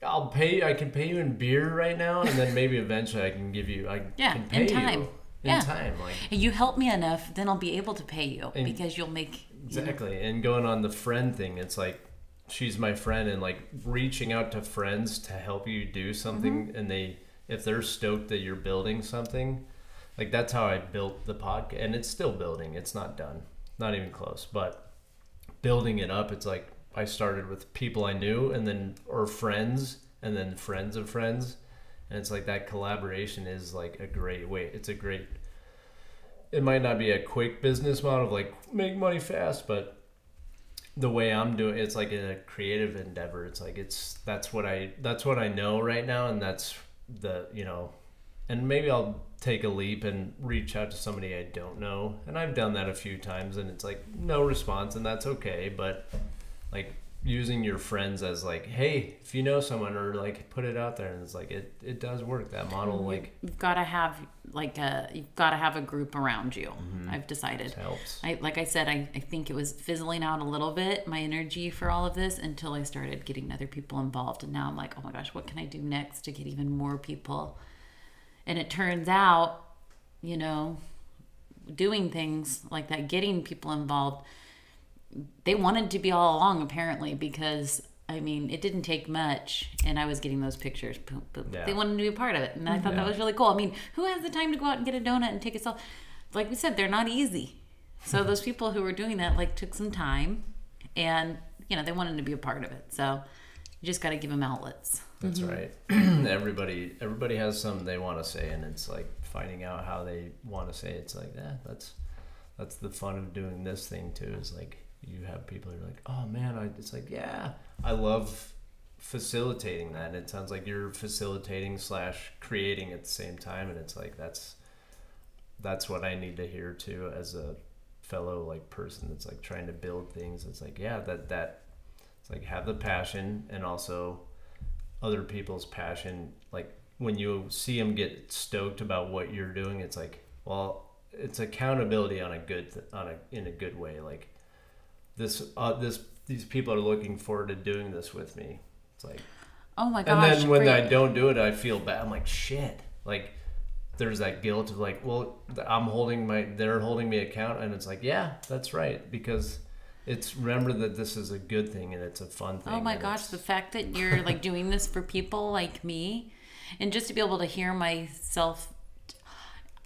I'll pay. I can pay you in beer right now, and then maybe eventually I can give you. I Yeah, can in pay time. you in time, Yeah. In time. Like you help me enough, then I'll be able to pay you And- because you'll make. you know, Exactly. And going on the friend thing, it's like she's my friend and like reaching out to friends to help you do something mm-hmm. and they if they're stoked that you're building something, like that's how I built the podcast and it's still building. It's not done. Not even close. But building it up, it's like I started with people I knew and then or friends and then friends of friends. And it's like that collaboration is like a great way. It's a great it might not be a quick business model of like make money fast, but the way I'm doing it's like a creative endeavor. It's like it's that's what I that's what I know right now and that's the you know and maybe I'll take a leap and reach out to somebody I don't know. And I've done that a few times and it's like no response and that's okay, but like using your friends as like, hey, if you know someone or like put it out there and it's like it it does work. That model like You've got to have like a you've got to have a group around you. Mm-hmm. I've decided. helps. I like I said, I, I think it was fizzling out a little bit my energy for all of this until I started getting other people involved, and now I'm like, oh my gosh, what can I do next to get even more people? And it turns out, you know, doing things like that, getting people involved, they wanted to be all along apparently because I mean it didn't take much, and I was getting those pictures. Boom, boom. Yeah. They wanted to be a part of it, and I thought that was really cool. I mean, who has the time to go out and get a donut and take a selfie? Like we said, they're not easy. So those people who were doing that like took some time, and you know they wanted to be a part of it. So you just got to give them outlets. That's mm-hmm. right. everybody everybody has something they want to say, and it's like finding out how they want to say. It. It's like yeah, that's that's the fun of doing this thing too. Is like you have people who are like, oh man, I. It's like yeah, I love facilitating that. And it sounds like you're facilitating slash creating at the same time, and it's like that's that's what I need to hear too as a fellow like person that's like trying to build things. It's like yeah, that that it's like have the passion and also other people's passion like when you see them get stoked about what you're doing it's like well it's accountability on a good th- on a in a good way like this uh, this these people are looking forward to doing this with me. It's like Oh my and then when great. I don't do it I feel bad. I'm like shit. Like there's that guilt of like well I'm holding my they're holding me account and it's like yeah that's right because it's remember that this is a good thing and it's a fun thing Oh my gosh, it's- the fact that you're like doing this for people like me and just to be able to hear myself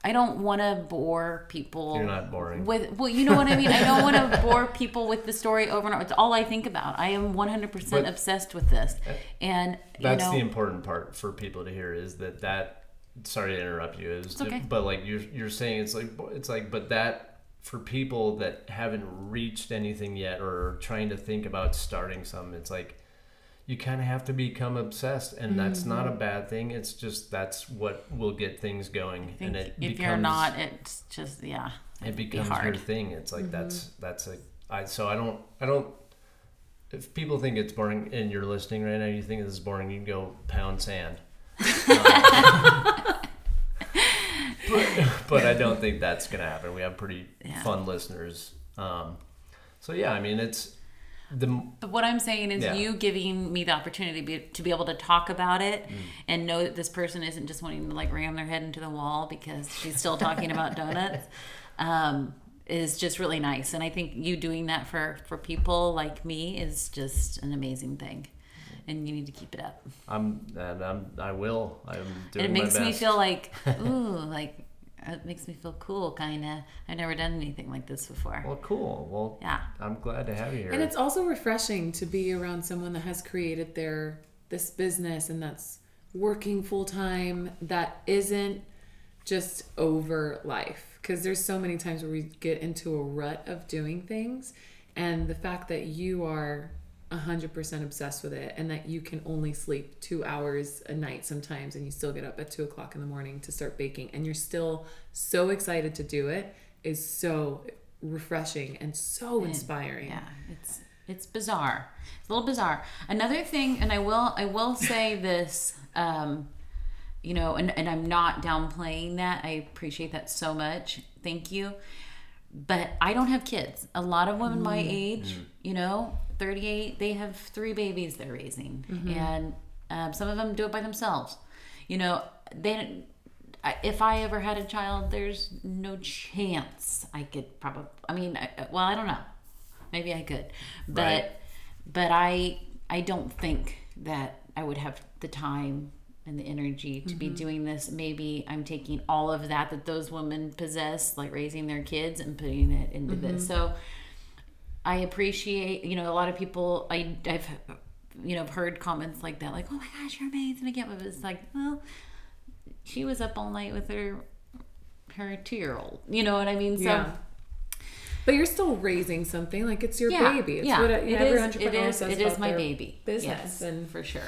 I don't want to bore people. You're not boring. With well, you know what I mean. I don't want to bore people with the story over and over. It's all I think about. I am 100% But- obsessed with this, eh, and you That's know, the important part for people to hear is that that. Sorry to interrupt you. Is okay. but like you're you're saying it's like it's like but that for people that haven't reached anything yet or are trying to think about starting something, it's like you kind of have to become obsessed, and that's not a Mm-hmm. bad thing. It's just that's what will get things going, and it if becomes, you're not, it's just yeah, it be becomes. Mm-hmm. your thing. It's like that's that's a I so I don't I don't if people think it's boring and you're listening right now, you think this is boring, you can go pound sand. but, but I don't think that's gonna happen. We have pretty Yeah. fun listeners. Um, so yeah, I mean it's the But what I'm saying is Yeah. you giving me the opportunity to be, to be able to talk about Mm. it and know that this person isn't just wanting to like ram their head into the wall because she's still talking about donuts um, is just really nice. And I think you doing that for, for people like me is just an amazing thing. And you need to keep it up. I'm and I'm I will. I'm doing And it makes my me best. feel like, ooh, like it makes me feel cool, kind of. I've never done anything like this before. well, cool. Well, Yeah. I'm glad to have you here. And it's also refreshing to be around someone that has created their this business and that's working full time that isn't just over life because there's so many times where we get into a rut of doing things and the fact that you are 100% obsessed with it and that you can only sleep two hours a night sometimes and you still get up at two o'clock in the morning to start baking and you're still so excited to do it is so refreshing and so inspiring Yeah, it's it's bizarre. It's a little bizarre. Another thing, and I will I will say this, um, you know, and, and I'm not downplaying that. I appreciate that so much. Thank you. But I don't have kids. A lot of women my age, you know, 38, they have three babies they're raising, mm-hmm. and um, some of them do it by themselves. You know, they if I ever had a child, there's no chance I could probably. I mean, I, uh, well, I don't know. Maybe I could, but Right. but I I don't think that I would have the time and the energy to be mm-hmm. doing this. Maybe I'm taking all of that that those women possess, like raising their kids, and putting it into this. Mm-hmm. So I appreciate, you know, a lot of people. I I've you know heard comments like that, like, "Oh my gosh, you're amazing!" Again, but it's like, well, she was up all night with her her two year old. You know what I mean? So Yeah. But you're still raising something like it's your yeah, baby. It's yeah, what it every is. It entrepreneur is. says It is my baby. business yes, and for sure.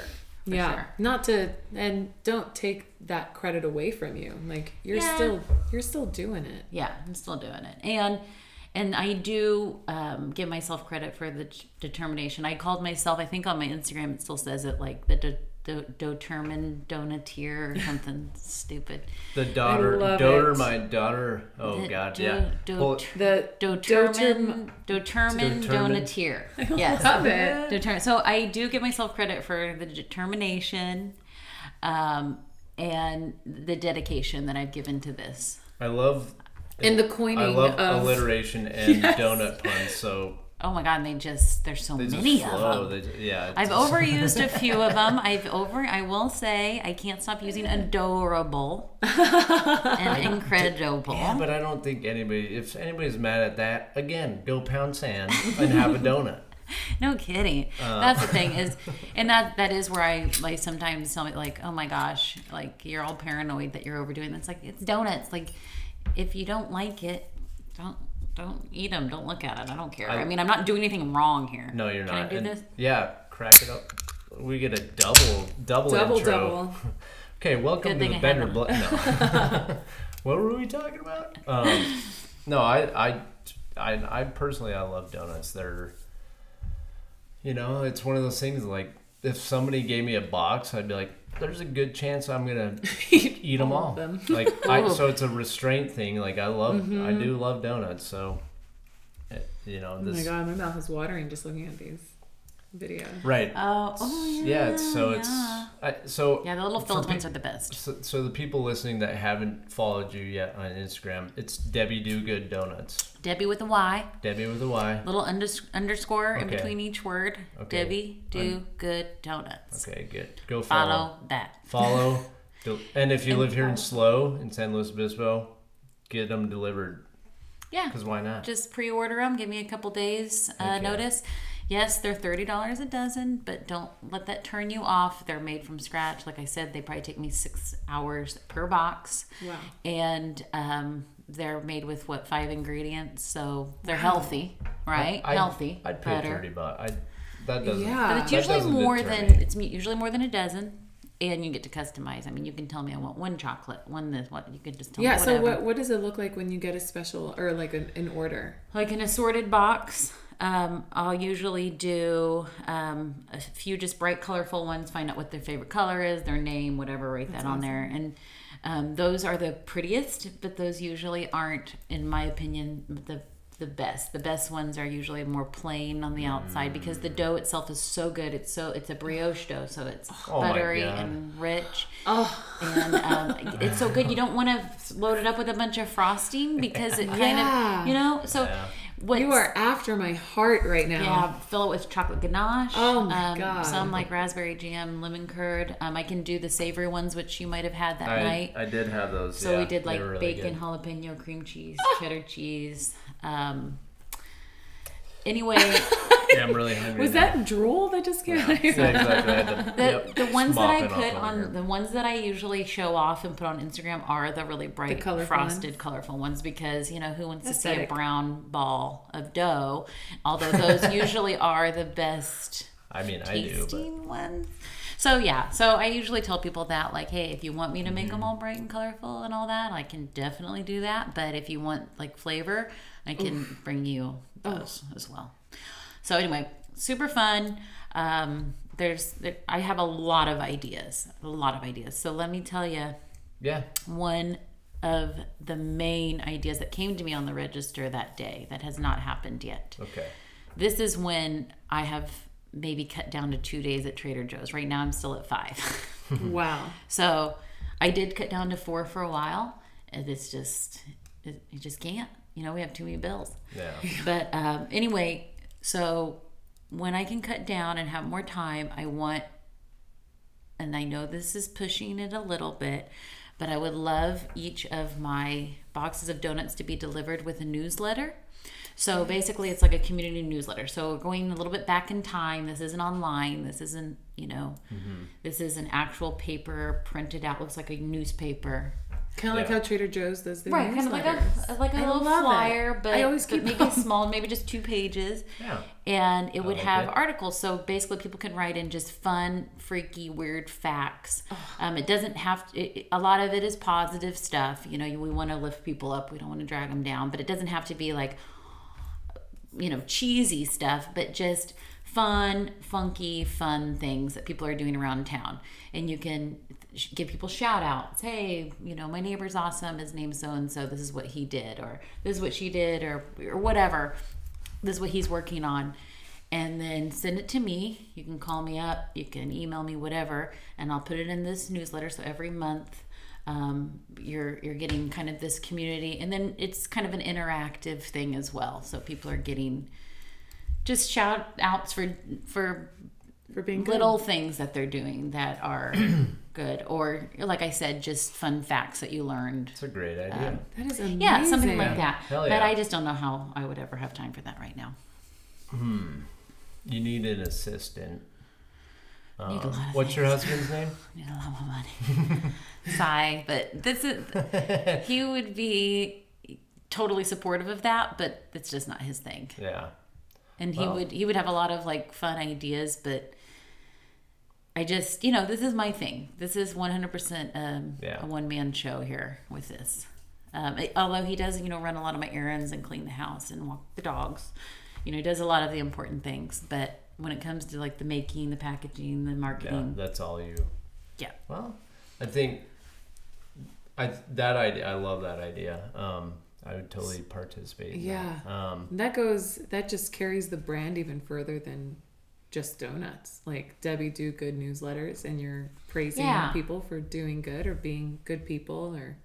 For yeah, sure. not to and don't take that credit away from you. Like you're Yeah. still you're still doing it. Yeah, I'm still doing it, and and I do um, give myself credit for the d- determination. I called myself, I think on my Instagram, it still says it like the de- de- determined donateer or something stupid. The daughter, daughter, it. my daughter. Oh The God, do- yeah. do- Well, The Determined, determined Determined. donateer. Yes. love it. Determined. So I do give myself credit for the determination um, and the dedication that I've given to this. I love. And the coining I love of alliteration and Yes. donut puns. So Oh my God, and they just, there's so they many of them. They, yeah. I've just- overused a few of them. I've over. I will say I can't stop using adorable and incredible. Yeah, but I don't think anybody. If anybody's mad at that, again, go pound sand and have a donut. no kidding. Uh. That's the thing is, and that that is where I like sometimes tell me like, oh my gosh, like you're all paranoid that you're overdoing. It's like it's donuts. Like if you don't like it, don't don't eat them. Don't look at it. I don't care. I, I- mean, I'm not doing anything wrong here. No, you're Can not. I do And- this? Yeah, crack it up. We get a double, double, double intro. double. Okay, welcome to the Bender. Blo- no. what were we talking about? Um, no, I, I, I, I personally, I love donuts. They're, you know, it's one of those things. Like, if somebody gave me a box, I'd be like, "There's a good chance I'm gonna eat them all." of them. Like, I, so it's a restraint thing. Like, I love, I do love donuts. So, eh, you know, Oh my god, my mouth is watering just looking at these videos. right? Oh, oh yeah. yeah, it's, so it's, yeah. I, so yeah. The little filled pe- ones are the best. So, so the people listening that haven't followed you yet on Instagram, it's Debby Do Good Donuts. Debby with a Y. Debby with a Y. Little unders- underscore in between each word. Okay. Debby do I'm- good donuts. Okay, good. Go follow. Follow that. Follow. And if you And live here in follow. SLO in San Luis Obispo, get them delivered. Yeah. Because why not? Just pre-order them. Give me a couple days uh, Okay. notice. Yes, they're thirty dollars a dozen, but don't let that turn you off. They're made from scratch. Like I said, they probably take me six hours per box. Wow. And um, they're made with what five ingredients, so they're healthy, right? I'd- healthy, I'd pay better. thirty bucks. I'd, that doesn't. Yeah. But it's usually more than me. it's usually more than a dozen, and you get to customize. I mean, you can tell me I want one chocolate, one this, what you could just tell Yeah, me so what what does it look like when you get a special or like an, an order? like an assorted box. Um, I'll usually do um, a few just bright, colorful ones. Find out what their favorite color is, their name, whatever. Write that on there, and um, those are the prettiest. But those usually aren't, in my opinion, the the best. The best ones are usually more plain on the outside because the dough itself is so good. It's so it's a brioche dough, so it's Oh buttery and rich Oh, and um, it's so good. You don't want to load it up with a bunch of frosting because it kind Yeah. of, you know. So Yeah. what you are after my heart right now. yeah, fill it with chocolate ganache. Oh my um, God. Some like raspberry jam, lemon curd. Um, I can do the savory ones, which you might have had that I, night. I did have those. so yeah, we did like really bacon, good. jalapeno, cream cheese, cheddar cheese. Um, anyway, Yeah, I'm really hungry. Was now. that drool that just came out of Yeah, your mouth? exactly. I had to- the, yep, the ones that I put over on here. the ones that I usually show off and put on Instagram are the really bright colorful frosted ones? colorful ones because you know who wants to see a brown ball of dough although those usually are the best I mean, I do, but ones so yeah so I usually tell people that like hey if you want me to make Mm-hmm. them all bright and colorful and all that I can definitely do that but if you want like flavor I can bring you those as well so anyway, super fun. Um, there's there, I have a lot of ideas, a lot of ideas. So let me tell you yeah. one of the main ideas that came to me on the register that day that has not happened yet. Okay. This is when I have maybe cut down to two days at Trader Joe's. Right now I'm still at five. Wow. So I did cut down to four for a while, and it's just it, you just can't. You know, we have too many bills. Yeah. But um, anyway, so when I can cut down and have more time, I want, and I know this is pushing it a little bit, but I would love each of my boxes of donuts to be delivered with a newsletter. So basically, it's like a community newsletter. So we're going a little bit back in time. This isn't online. This isn't, you know, this is an actual paper printed out. Looks like a newspaper Kind of like how Trader Joe's does their Right, kind of like a like a I little love it. flyer, but, I always but keep maybe small, maybe just two pages. Yeah. And it would like have it. articles, so basically people can write in just fun, freaky, weird facts. Um, it doesn't have to. It, it- a lot of it is positive stuff. You know, we want to lift people up. We don't want to drag them down. But it doesn't have to be like, you know, cheesy stuff, but just fun, funky, fun things that people are doing around town. And you can give people shout outs. Hey, you know, my neighbor's awesome. His name's so and so. This is what he did, or this is what she did, or or whatever. This is what he's working on. And then send it to me. You can call me up. You can email me, whatever, and I'll put it in this newsletter. So every month, um, you're you're getting kind of this community, and then it's kind of an interactive thing as well. So people are getting just shout outs for for For being good. little things that they're doing that are good, or like I said, just fun facts that you learned. It's a great idea. That is amazing. Yeah, something like that. Hell But. I just don't know how I would ever have time for that right now. Hmm. you need an assistant. Need a Um, lot of what's your husband's name? I need a lot more money. Sigh, but this is he would be totally supportive of that, but it's just not his thing. Yeah. And he Well- would he would have a lot of like fun ideas but i just you know this is my thing this is 100% um, Yeah. a one-man show here with this um, it- although he does you know run a lot of my errands and clean the house and walk the dogs you know he does a lot of the important things but when it comes to like the making the packaging the marketing Yeah. marketing That's all you. yeah, Well, I think I that idea. I love that idea. Um, I would totally participate. in Yeah. that. Um, That goes. That just carries the brand even further than just donuts. Like Debby do good newsletters, and you're praising Yeah. people for doing good or being good people, or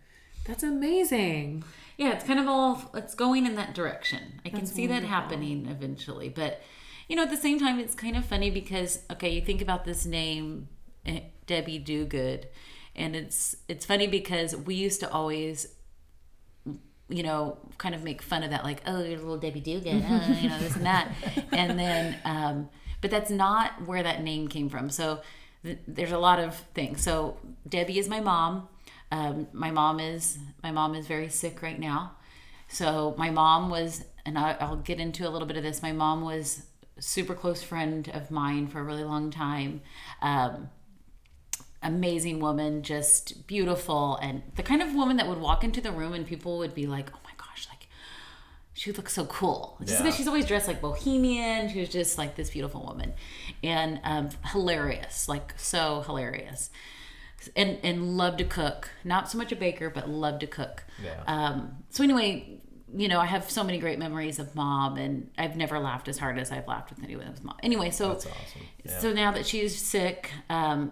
that's amazing. yeah it's kind of all it's going in that direction i can That's see that happening eventually but you know at the same time it's kind of funny because okay you think about this name eh, debby do good and it's it's funny because we used to always you know kind of make fun of that like oh you're a little debby good uh, you know this and that. And then um but that's not where that name came from. So th- there's a lot of things. So debby is my mom. Um, my mom is my mom is very sick right now. So my mom was and I, i'll get into a little bit of this. My mom was super close friend of mine for a really long time. Um, amazing woman, just beautiful, and the kind of woman that would walk into the room and people would be like, "Oh my gosh, like she looks so cool." Just Yeah. because she's always dressed like bohemian, she was just like this beautiful woman, and um, hilarious, like so hilarious, and and loved to cook. Not so much a baker, but loved to cook. Yeah. Um, so anyway. You know, I have so many great memories of mom, and I've never laughed as hard as I've laughed with anyone with mom. Anyway, so that's awesome. Yeah. so now that she's sick, um,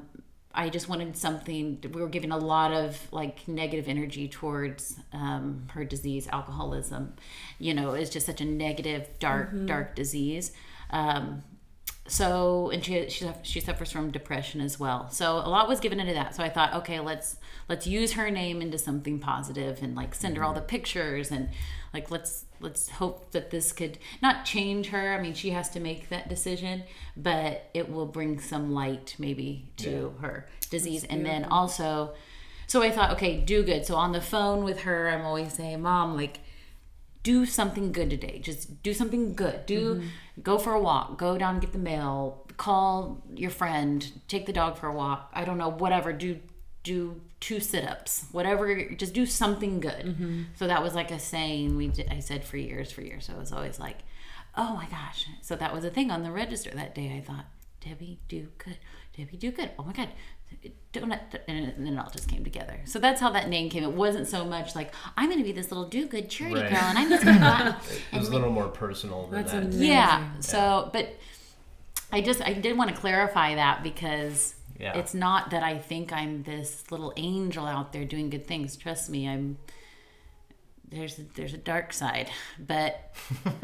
I just wanted something. We were giving a lot of like negative energy towards um, her disease, alcoholism. You know, it's just such a negative, dark, dark disease. Um, so and she she she suffers from depression as well. So a lot was given into that. So I thought, okay, let's let's use her name into something positive and like send her all the pictures and like let's let's hope that this could not change her. I mean, she has to make that decision, but it will bring some light maybe to her disease. And then also, so I thought, okay, do good. So on the phone with her, I'm always saying, Mom, like do something good today. Just do something good. Do mm-hmm. go for a walk. Go down get the mail. Call your friend. Take the dog for a walk. I don't know. Whatever. Do do two sit-ups. Whatever. Just do something good. Mm-hmm. So that was like a saying we did, I said for years, for years. So it was always like, oh my gosh. So that was a thing on the register that day. I thought, Debby, do good. Debby, do good. Oh my God. Donut. And then it all just came together. So that's how that name came. It wasn't so much like, I'm going to be this little do good charity Right. girl and I'm just going to go out it was a little more personal than That's that. amazing. yeah. So, but I just I did want to clarify that because Yeah. it's not that I think I'm this little angel out there doing good things. Trust me, I'm. There's a, there's a dark side, but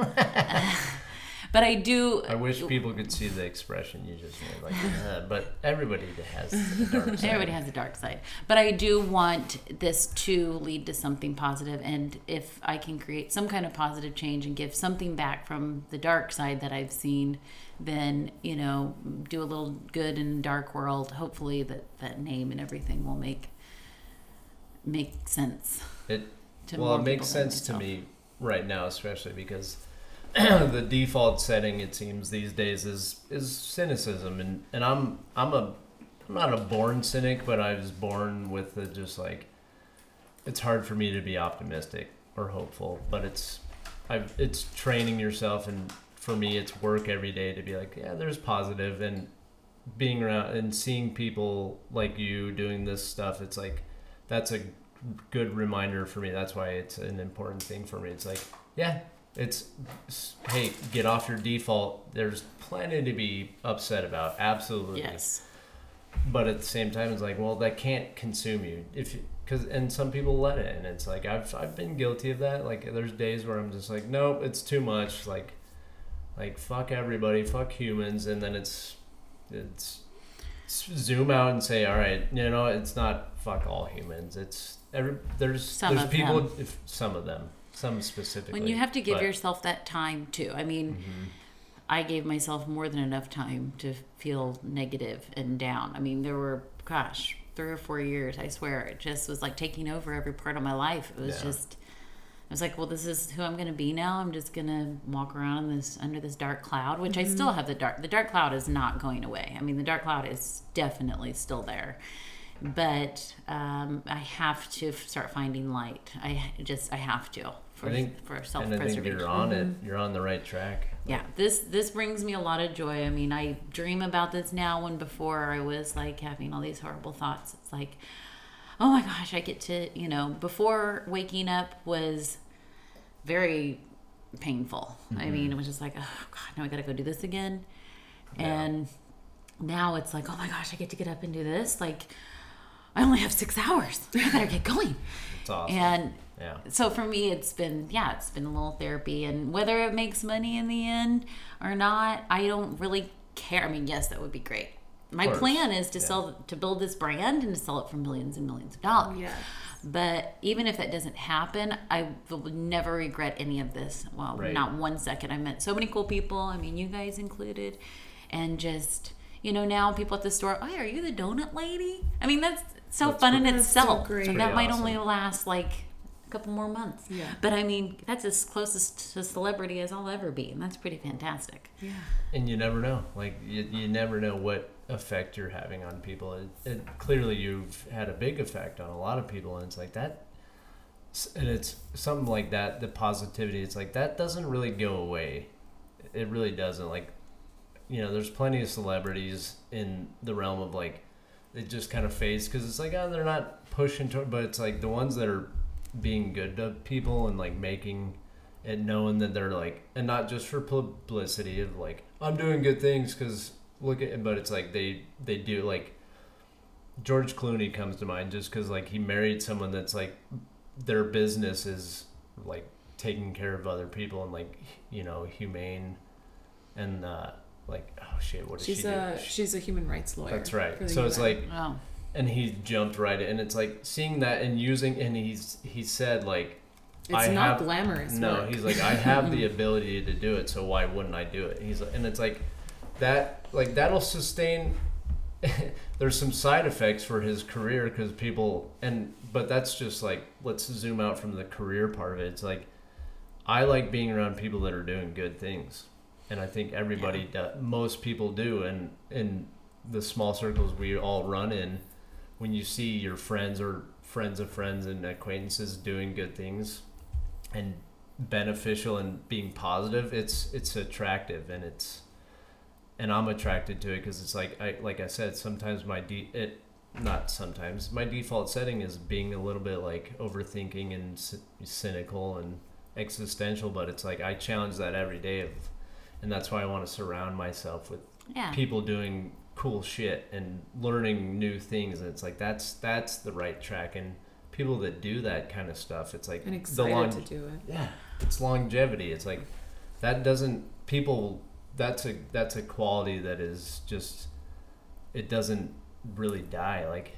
but I do. I wish people could see the expression you just made, like, uh, but everybody has a dark side. Everybody has a dark side. But I do want this to lead to something positive. And if I can create some kind of positive change and give something back from the dark side that I've seen, then, you know, do a little good in dark world. Hopefully that, that name and everything will make make sense. It to well, it makes sense to me right now, especially because the default setting it seems these days is is cynicism, and and I'm I'm a I'm not a born cynic, but I was born with the just like it's hard for me to be optimistic or hopeful, but it's I've it's training yourself, and for me, it's work every day to be like, yeah, there's positive, and being around and seeing people like you doing this stuff. It's like that's a good reminder for me. That's why it's an important thing for me. It's like, yeah, it's hey, get off your default. There's plenty to be upset about. Absolutely. Yes. But at the same time, it's like, well, that can't consume you if because and some people let it, and it's like I've I've been guilty of that. Like there's days where I'm just like, nope, it's too much. Like, like fuck everybody, fuck humans, and then it's it's zoom out and say, all right, you know, it's not fuck all humans. It's every there's Some there's people, them. if some of them, some specifically. When you have to give but- yourself that time too. I mean, Mm-hmm. I gave myself more than enough time to feel negative and down. I mean, there were, gosh, three or four years, I swear, it just was like taking over every part of my life. It was Yeah. just, I was like, well, this is who I'm going to be now. I'm just going to walk around in this under this dark cloud, which I still have the dark. The dark cloud is not going away. I mean, the dark cloud is definitely still there, but um, I have to f- start finding light. I just, I have to for I think, for self and I think preservation. you're on it. You're on the right track. Yeah, this this brings me a lot of joy. I mean, I dream about this now when before I was like having all these horrible thoughts. It's like, oh my gosh, I get to, you know, before waking up was very painful. I mm-hmm. mean, it was just like, oh god, now I got to go do this again. And now it's like, oh my gosh, I get to get up and do this. Like I only have 6 hours. I better get going. It's awesome. And yeah. so for me it's been yeah it's been a little therapy and whether it makes money in the end or not i don't really care i mean yes that would be great my course, plan is to yeah. sell to build this brand and to sell it for millions and millions of dollars Yeah. but even if that doesn't happen i will never regret any of this well Right. not one second i met so many cool people i mean you guys included and just you know now people at the store oh are you the donut lady i mean that's so That's fun in pretty- that's so itself great. that might awesome. only last like a couple more months Yeah. but I mean, that's as closest to celebrity as I'll ever be, and that's pretty fantastic. Yeah. And you never know. Like you, you never know what effect you're having on people. It, it clearly you've had a big effect on a lot of people, and it's like that. And it's something like that. The positivity. It's like that doesn't really go away. It really doesn't. Like, you know, there's plenty of celebrities in the realm of like, it just kind of fades because it's like, oh, they're not pushing toward. But it's like the ones that are being good to people and like making and knowing that they're like and not just for publicity of like i'm doing good things because look at but it's like they they do like george clooney comes to mind just because like he married someone that's like their business is like taking care of other people and like you know humane and uh like oh shit what does She's she a do she's a human rights lawyer. that's right for the so it's like Oh, and he jumped right in and it's like seeing that and using and he's he said like it's I not have- glamorous. no, work. he's like, I have the ability to do it, so why wouldn't I do it? He's like, and it's like that, like that'll sustain. there's some side effects for his career because people, and but that's just like let's zoom out from the career part of it. It's like I like being around people that are doing good things, and I think everybody, do, most people do, and in the small circles we all run in, when you see your friends or friends of friends and acquaintances doing good things and beneficial and being positive it's it's attractive and it's and i'm attracted to it because it's like i like i said sometimes my de- it not sometimes my default setting is being a little bit like overthinking and c- cynical and existential but it's like i challenge that every day of, and that's why i want to surround myself with yeah. people doing cool shit and learning new things and it's like that's that's the right track and people that do that kind of stuff it's like and the excited long to do it. yeah it's longevity it's like that doesn't people that's a that's a quality that is just it doesn't really die like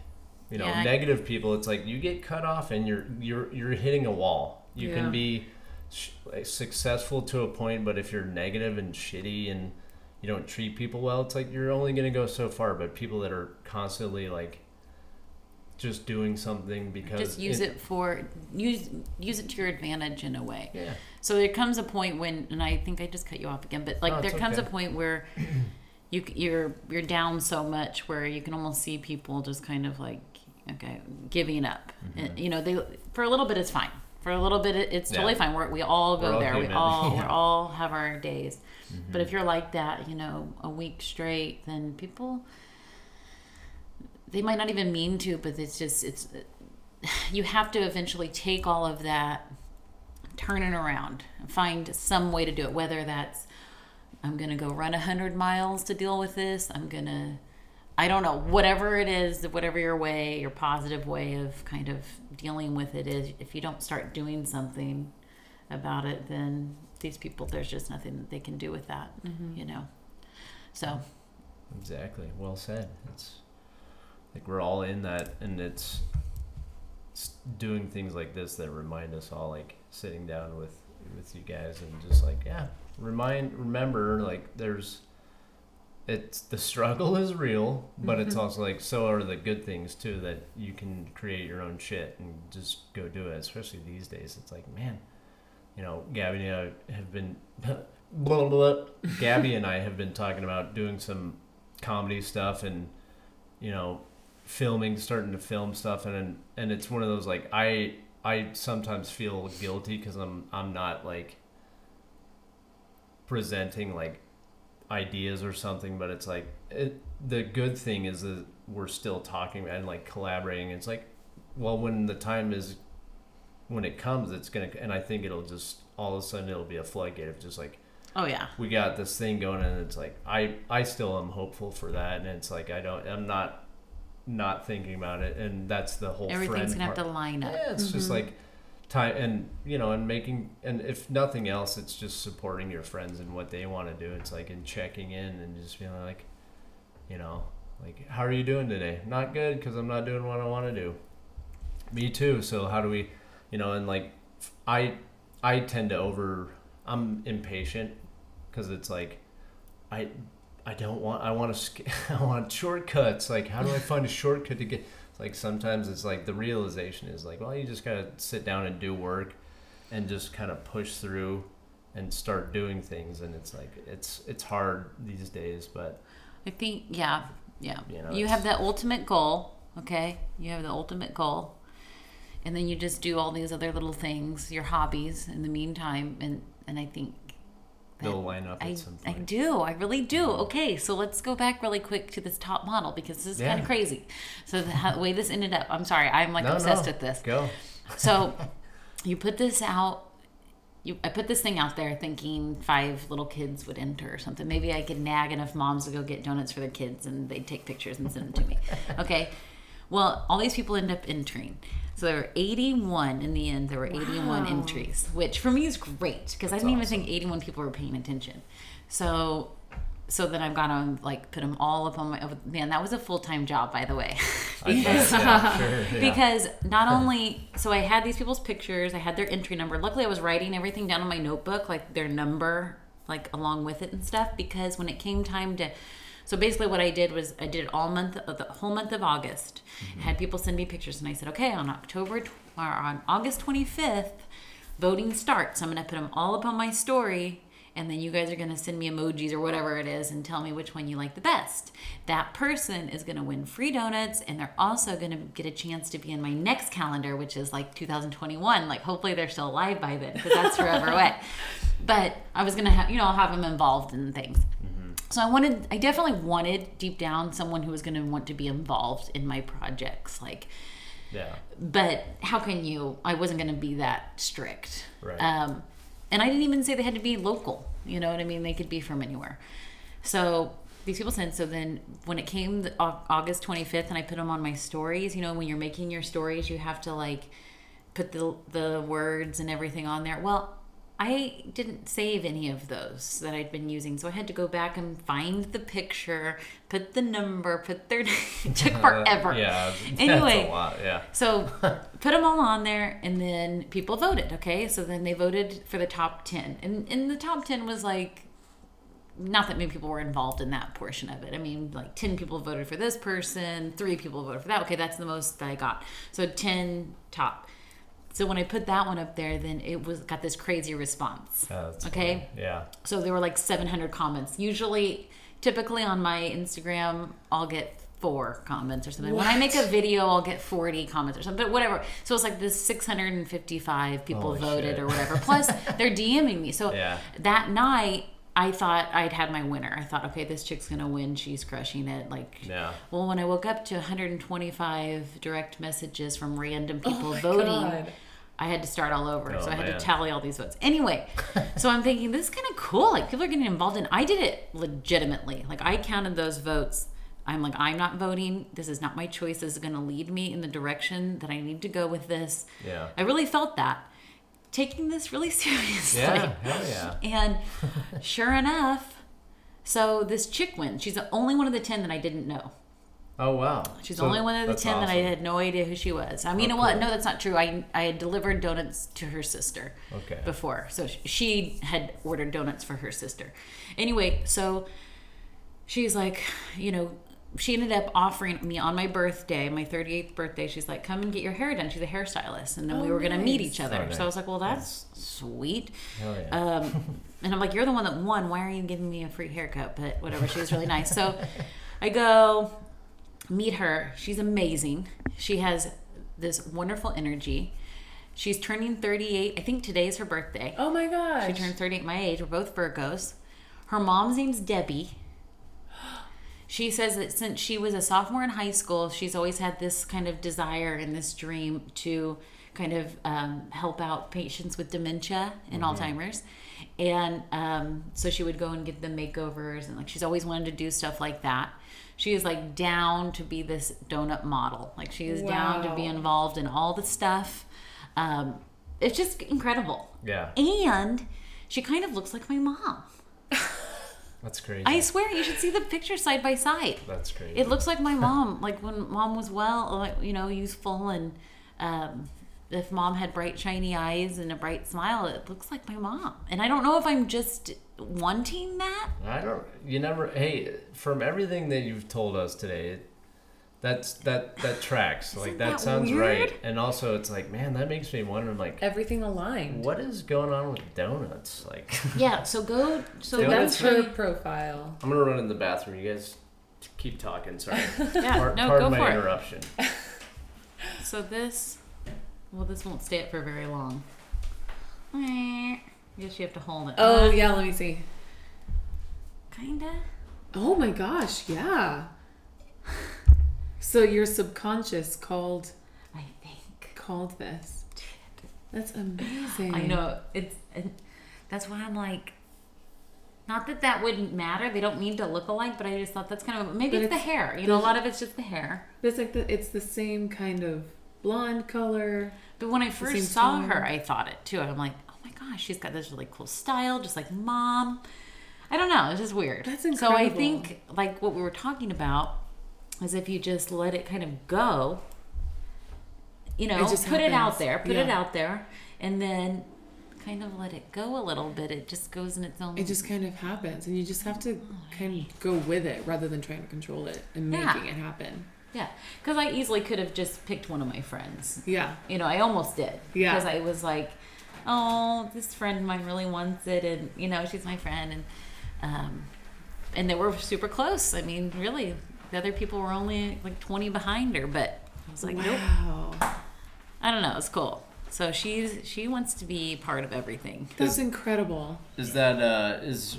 you know Yeah, I- negative people it's like you get cut off and you're you're you're hitting a wall you Yeah. can be sh- successful to a point but if you're negative and shitty and you don't treat people well it's like you're only going to go so far but people that are constantly like just doing something because Just use it for use use it to your advantage in a way. yeah So there comes a point when, and I think I just cut you off again, but like No, there comes okay. a point where you you're you're down so much where you can almost see people just kind of like okay giving up. Mm-hmm. You know, they for a little bit it's fine. For a little bit, it's totally Yeah. fine. We're, we all go all there. We all we all have our days. But if you're like that, you know, a week straight, then people they might not even mean to, but it's just it's you have to eventually take all of that, turn it around, and find some way to do it. Whether that's I'm gonna go run a hundred miles to deal with this. I'm gonna I don't know, whatever it is, whatever your way, your positive way of kind of dealing with it is, if you don't start doing something about it, then these people, there's just nothing that they can do with that, mm-hmm. you know? So, Exactly. Well said. It's like we're all in that, and it's, it's doing things like this that remind us all, like sitting down with with you guys, and just like yeah, remind remember like there's. It's the struggle is real, but it's mm-hmm. also like so are the good things too that you can create your own shit and just go do it. Especially these days, it's like man, you know, Gabby and I have been, blah, blah, blah. Gabby and I have been talking about doing some comedy stuff and, you know, filming, starting to film stuff, and and it's one of those like I I sometimes feel guilty because I'm I'm not like presenting like ideas or something, but it's like it, the good thing is that we're still talking and like collaborating. It's like, well, when the time is when it comes, it's gonna, and I think it'll just all of a sudden it'll be a floodgate of just like oh yeah. we got this thing going, and it's like I I still am hopeful for that, and it's like I don't I'm not not thinking about it, and that's the whole Everything's friend gonna have part. to line up. Yeah, it's just mm-hmm. like time and you know and making and if nothing else it's just supporting your friends and what they want to do it's like in checking in and just being like you know like how are you doing today not good because i'm not doing what i want to do me too so how do we you know and like i i tend to over i'm impatient because it's like i i don't want i want to i want shortcuts like how do i find a shortcut to get like sometimes it's like the realization is like well you just gotta sit down and do work and just kind of push through and start doing things and it's like it's it's hard these days but I think, yeah, yeah. You know, You, have that ultimate goal, okay? You have the ultimate goal. And then you just do all these other little things, your hobbies in the meantime. And, and I think they'll line up at I, I do. I really do. Mm-hmm. Okay, so let's go back really quick to this top model because this is kind of crazy. So the, how, the way this ended up, I'm sorry, I'm like No, obsessed no, with this. go So you put this out. You, I put this thing out there thinking five little kids would enter or something. Maybe I could nag enough moms to go get donuts for their kids and they'd take pictures and send them to me. Okay. Well, all these people end up entering. So there were 81 in the end. There were 81 Wow. entries, which for me is great because I didn't even think 81 people were paying attention. So, so then I've got to like put them all up on my. oh, Man, that was a full time job, by the way. Bet, yeah, sure, yeah. because not only so I had these people's pictures, I had their entry number. Luckily, I was writing everything down on my notebook, like their number, like along with it and stuff. Because when it came time to, so basically, what I did was I did it all month, of the whole month of August. Mm-hmm. Had people send me pictures, and I said, okay, on October tw- or on August twenty fifth, voting starts. I'm gonna put them all up on my story. And then you guys are gonna send me emojis or whatever it is and tell me which one you like the best. That person is gonna win free donuts and they're also gonna get a chance to be in my next calendar, which is like 2021. Like hopefully they're still alive by then because that's forever away. But I was gonna have you know I'll have them involved in things. So I wanted, I definitely wanted deep down someone who was going to want to be involved in my projects. Like, yeah but how can you? I wasn't going to be that strict. Right. Um, and I didn't even say they had to be local. You know what I mean? They could be from anywhere. So these people sent. So then when it came the, August 25th and I put them on my stories, you know, when you're making your stories, you have to like put the, the words and everything on there. Well, I didn't save any of those that I'd been using. So I had to go back and find the picture, put the number, put their, it took forever. yeah Anyway. a lot yeah So put them all on there, and then people voted. Okay, so then they voted for the top ten, and and the top ten was like, not that many people were involved in that portion of it. I mean, like ten people voted for this person, three people voted for that. Okay, that's the most that I got. So ten top. So when I put that one up there, then it was got this crazy response. Oh, Okay. funny. yeah So there were like 700 comments. Usually, typically on my Instagram, I'll get four comments or something. When I make a video, I'll get 40 comments or something, but whatever. So it's like this 655 people Holy voted shit. or whatever. Plus, they're DMing me. So Yeah. that night, I thought I'd had my winner. I thought, okay, this chick's gonna win. She's crushing it. Like, Yeah. well, when I woke up to 125 direct messages from random oh people Oh voting, God. I had to start all over. Oh, so I had man. to tally all these votes. Anyway, so I'm thinking this is kind of cool. Like people are getting involved in. I did it legitimately. Like I counted those votes. I'm like I'm not voting. This is not my choice. This is going to lead me in the direction that I need to go with this. Yeah. I really felt that. Taking this really seriously. Yeah. Hell yeah. And sure enough, so this chick wins. She's the only one of the 10 that I didn't know. Oh wow. She's So the only one of the that's 10 that I had no idea who she was. I mean, Oh, what? cool. No, that's not true. I, I had delivered donuts to her sister Okay. before. So she had ordered donuts for her sister. Anyway, so she's like, you know, she ended up offering me on my birthday, my 38th birthday, she's like, come and get your hair done. She's a hairstylist. And then we Oh, were going to meet each other. Oh, So I was like, well, nice. that's sweet. Hell yeah. Um, and I'm like, you're the one that won. Why are you giving me a free haircut? But whatever. She was really nice. So I go meet her. She's amazing. She has this wonderful energy. She's turning 38. I think today is her birthday. Oh my gosh. She turned 38 my age. We're both Virgos. Her mom's name's Debbie. She says that since she was a sophomore in high school, she's always had this kind of desire and this dream to kind of um, help out patients with dementia and Alzheimer's. And um, so she would go and get them makeovers, and like she's always wanted to do stuff like that. She is like down to be this donut model. Like she is down to be involved in all the stuff. Um, it's just incredible. yeah. And she kind of looks like my mom. That's crazy. I swear, you should see the picture side by side. That's crazy. It looks like my mom, like when mom was well, like, you know, youthful, and um, if mom had bright, shiny eyes and a bright smile, it looks like my mom. And I don't know if I'm just wanting that. I don't. You never. Hey, from everything that you've told us today, it, that's that that tracks. like Isn't that, that sounds weird? right. And also, it's like, man, that makes me wonder. Like, Everything aligned. what is going on with donuts? Like, Yeah. So go. So So that's that's her profile. I'm gonna run in the bathroom. You guys keep talking. Sorry. Yeah. Par- no, pardon go my for it. interruption. So this, well, this won't stay up for very long. I guess you have to hold it. Oh yeah, let me see. kinda. Oh my gosh, yeah. So your subconscious called I think. called this. That's amazing. I know it's. And that's why I'm like. Not that that wouldn't matter. They don't need to look alike, but I just thought that's kind of maybe But it's, the hair. You know, a lot of it's just the hair. It's like the it's the same kind of blonde color. But when I first saw her, I thought it too. I'm like, oh my gosh, she's got this really cool style, just like mom. I don't know. It's just weird. That's incredible. So I think like what we were talking about is if you just let it kind of go. You know, It just put it out there, put it out there, and then kind of let it go a little bit. It just goes in its own. It just kind of happens, and you just have to oh kind of go with it rather than trying to control it and Yeah. making it happen. Yeah, because I easily could have just picked one of my friends. Yeah. You know, I almost did. Yeah. Because I was like, oh, this friend of mine really wants it, and you know, she's my friend, and um, and they were super close. I mean, really, the other people were only like twenty behind her, but I was like, nope. I don't know. It's cool. So she's she wants to be part of everything. That's incredible. Is that uh is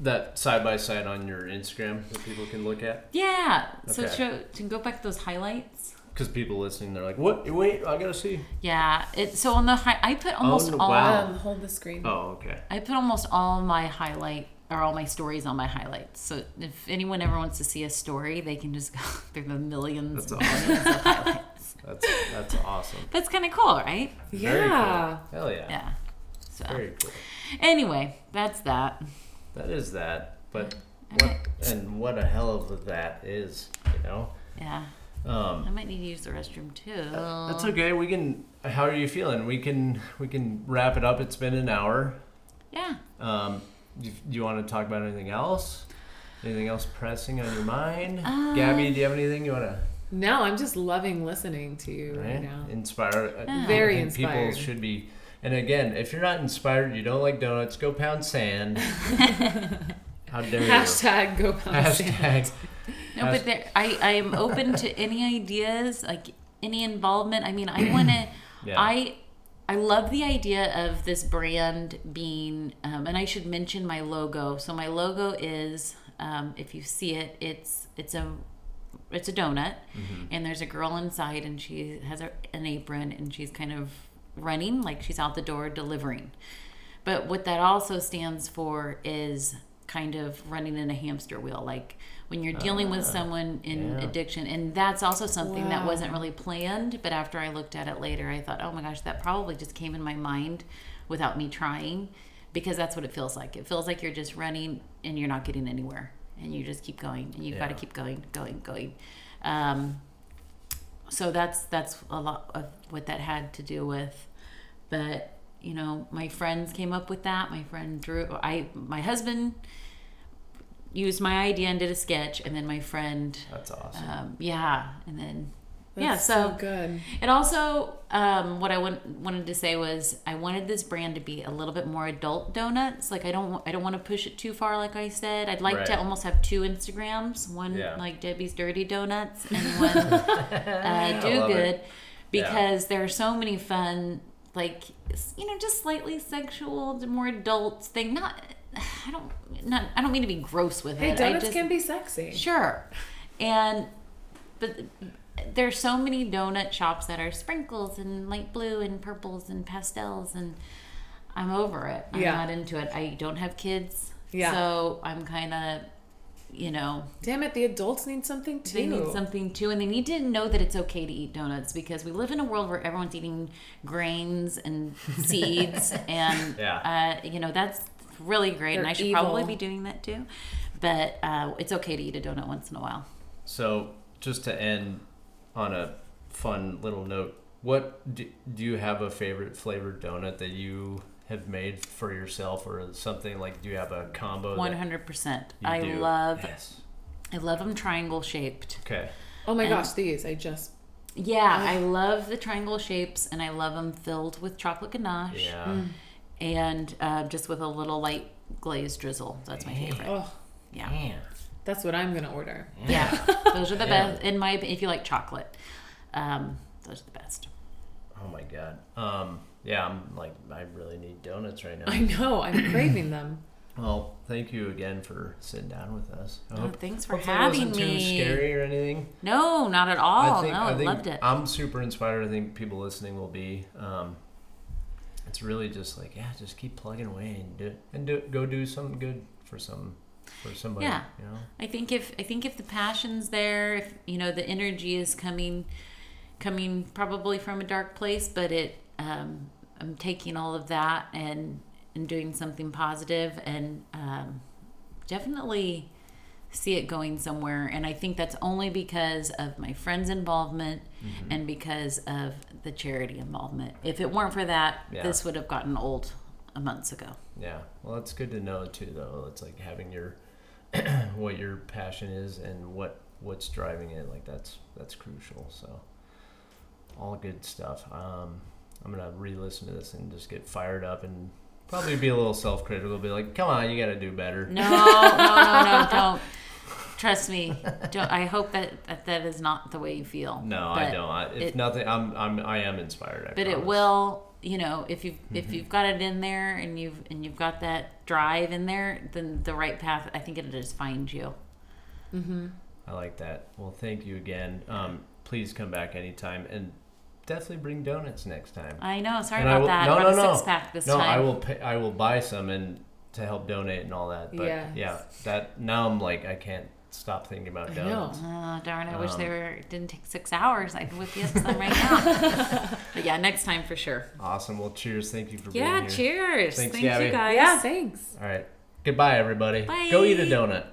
that side by side on your Instagram that people can look at? Yeah. So Okay. show, to go back to those highlights. Because people listening, they're like, "What? Wait, I gotta see." Yeah. It so on the high, I put almost no, all. wow. Um, hold the screen. Oh, okay. I put almost all my highlight or all my stories on my highlights. So if anyone ever wants to see a story, they can just go through the millions That's and millions of highlights. That's that's awesome. That's kind of cool, right? Very Yeah. cool. Hell yeah. Yeah. So Very cool. anyway, that's that. That is that. But I what might, and what a hell of a that is, you know. yeah, Um, I might need to use the restroom too. that's okay. We can. How are you feeling? We can we can wrap it up. It's been an hour. Yeah. Um, do, do you want to talk about anything else? Anything else pressing on your mind? Uh, Gabby, do you have anything you want to No, I'm just loving listening to you right, right? now. inspire? Yeah. Very think People should be. And again, if you're not inspired, you don't like donuts, go pound sand. How dare you? Hashtag go pound sand. Hashtag. No, but there, I I am open to any ideas, like any involvement. I mean, I want to. Yeah. I I love the idea of this brand being, um, and I should mention my logo. So my logo is, um, if you see it, it's it's a it's a donut, and there's a girl inside, and she has a, an apron, and she's kind of running like she's out the door delivering. But what that also stands for is kind of running in a hamster wheel, like when you're dealing with someone in yeah. addiction. And that's also something that wasn't really planned. But after I looked at it later, I thought, oh my gosh, that probably just came in my mind without me trying because that's what it feels like. It feels like you're just running and you're not getting anywhere. And you just keep going and you've got to keep going, going, going. Um, so that's that's a lot of what that had to do with but you know my friends came up with that my friend drew i my husband used my idea and did a sketch and then my friend That's awesome. um, yeah and then That's yeah so, good. and also um, what i want, wanted to say was i wanted this brand to be a little bit more adult donuts like i don't i don't want to push it too far like i said i'd like to almost have two instagrams one Yeah. like debby's dirty donuts and one uh, do love it. good because there are so many fun like you know just slightly sexual more adult thing not i don't not i don't mean to be gross with Hey, it I donuts just, can be sexy. Sure. And but there's so many donut shops that are sprinkles and light blue and purples and pastels and I'm over it. I'm Yeah. not into it. I don't have kids. Yeah. So I'm kind of you know, Damn it, the adults need something too. they need something too, and they need to know that it's okay to eat donuts because we live in a world where everyone's eating grains and seeds, and Yeah. uh, you know that's really great, and They're I should probably be doing that too. But uh, it's okay to eat a donut once in a while. So, just to end on a fun little note, what do, do you have a favorite flavored donut that you have made for yourself, or something like? Do you have a combo? Hundred percent. you I do? love, Yes. I love them triangle shaped. Okay. oh my and- gosh, these I just Yeah, I love the triangle shapes, and I love them filled with chocolate ganache, Yeah. Mm. and uh, just with a little light glazed drizzle. That's my favorite. oh, Yeah. Man. that's what I'm gonna order. Yeah, those are the Yeah. best. In my, opinion if you like chocolate, um, those are the best. Oh my god. Um. Yeah. I'm like, I really need donuts right now. I know, I'm craving them. Well, thank you again for sitting down with us. I Oh, hope- thanks for it having wasn't too me. scary or anything. No, not at all. no, I, think loved it. I'm super inspired. I think people listening will be. Um, it's really just like yeah, just keep plugging away and do and do go do something good for some for somebody. Yeah. You know. I think if I think if the passion's there, if you know the energy is coming, coming probably from a dark place, but it um, I'm taking all of that and and doing something positive and um, definitely see it going somewhere. And I think that's only because of my friends' involvement Mm-hmm. and because of the charity involvement. If it weren't for that, Yeah. this would have gotten old a months ago. Yeah. Well, it's good to know too, though. It's like having your what your passion is and what what's driving it. Like that's that's crucial. So all good stuff. Um, I'm gonna re-listen to this and just get fired up and probably be a little self-critical. Be like, come on, you got to do better. No, no, no, no, don't. Trust me. Don't. I hope that that, that is not the way you feel. No, I But don't. I, if it- nothing, I'm I'm I am inspired. I But it will. You know, if you've Mm-hmm. if you've got it in there and you've and you've got that drive in there, then the right path. I think it'll just find you. Mm-hmm. I like that. Well, thank you again. Um, please come back anytime and definitely bring donuts next time. I know. Sorry And about will- that. no, I no, no. six pack this no, time. I will. Pay, I will buy some and to help donate and all that. But Yes. yeah, that now I'm like I can't stop thinking about I know. donuts. Oh, darn! I wish Um, they were it didn't take six hours. I'd whip you up some right now. but yeah, next time for sure. Awesome. Well, cheers. Thank you for Yeah. being here. Yeah, cheers. Thanks, Thank Gabby. you guys. Yeah, thanks. All right. Goodbye, everybody. Bye. Go eat a donut.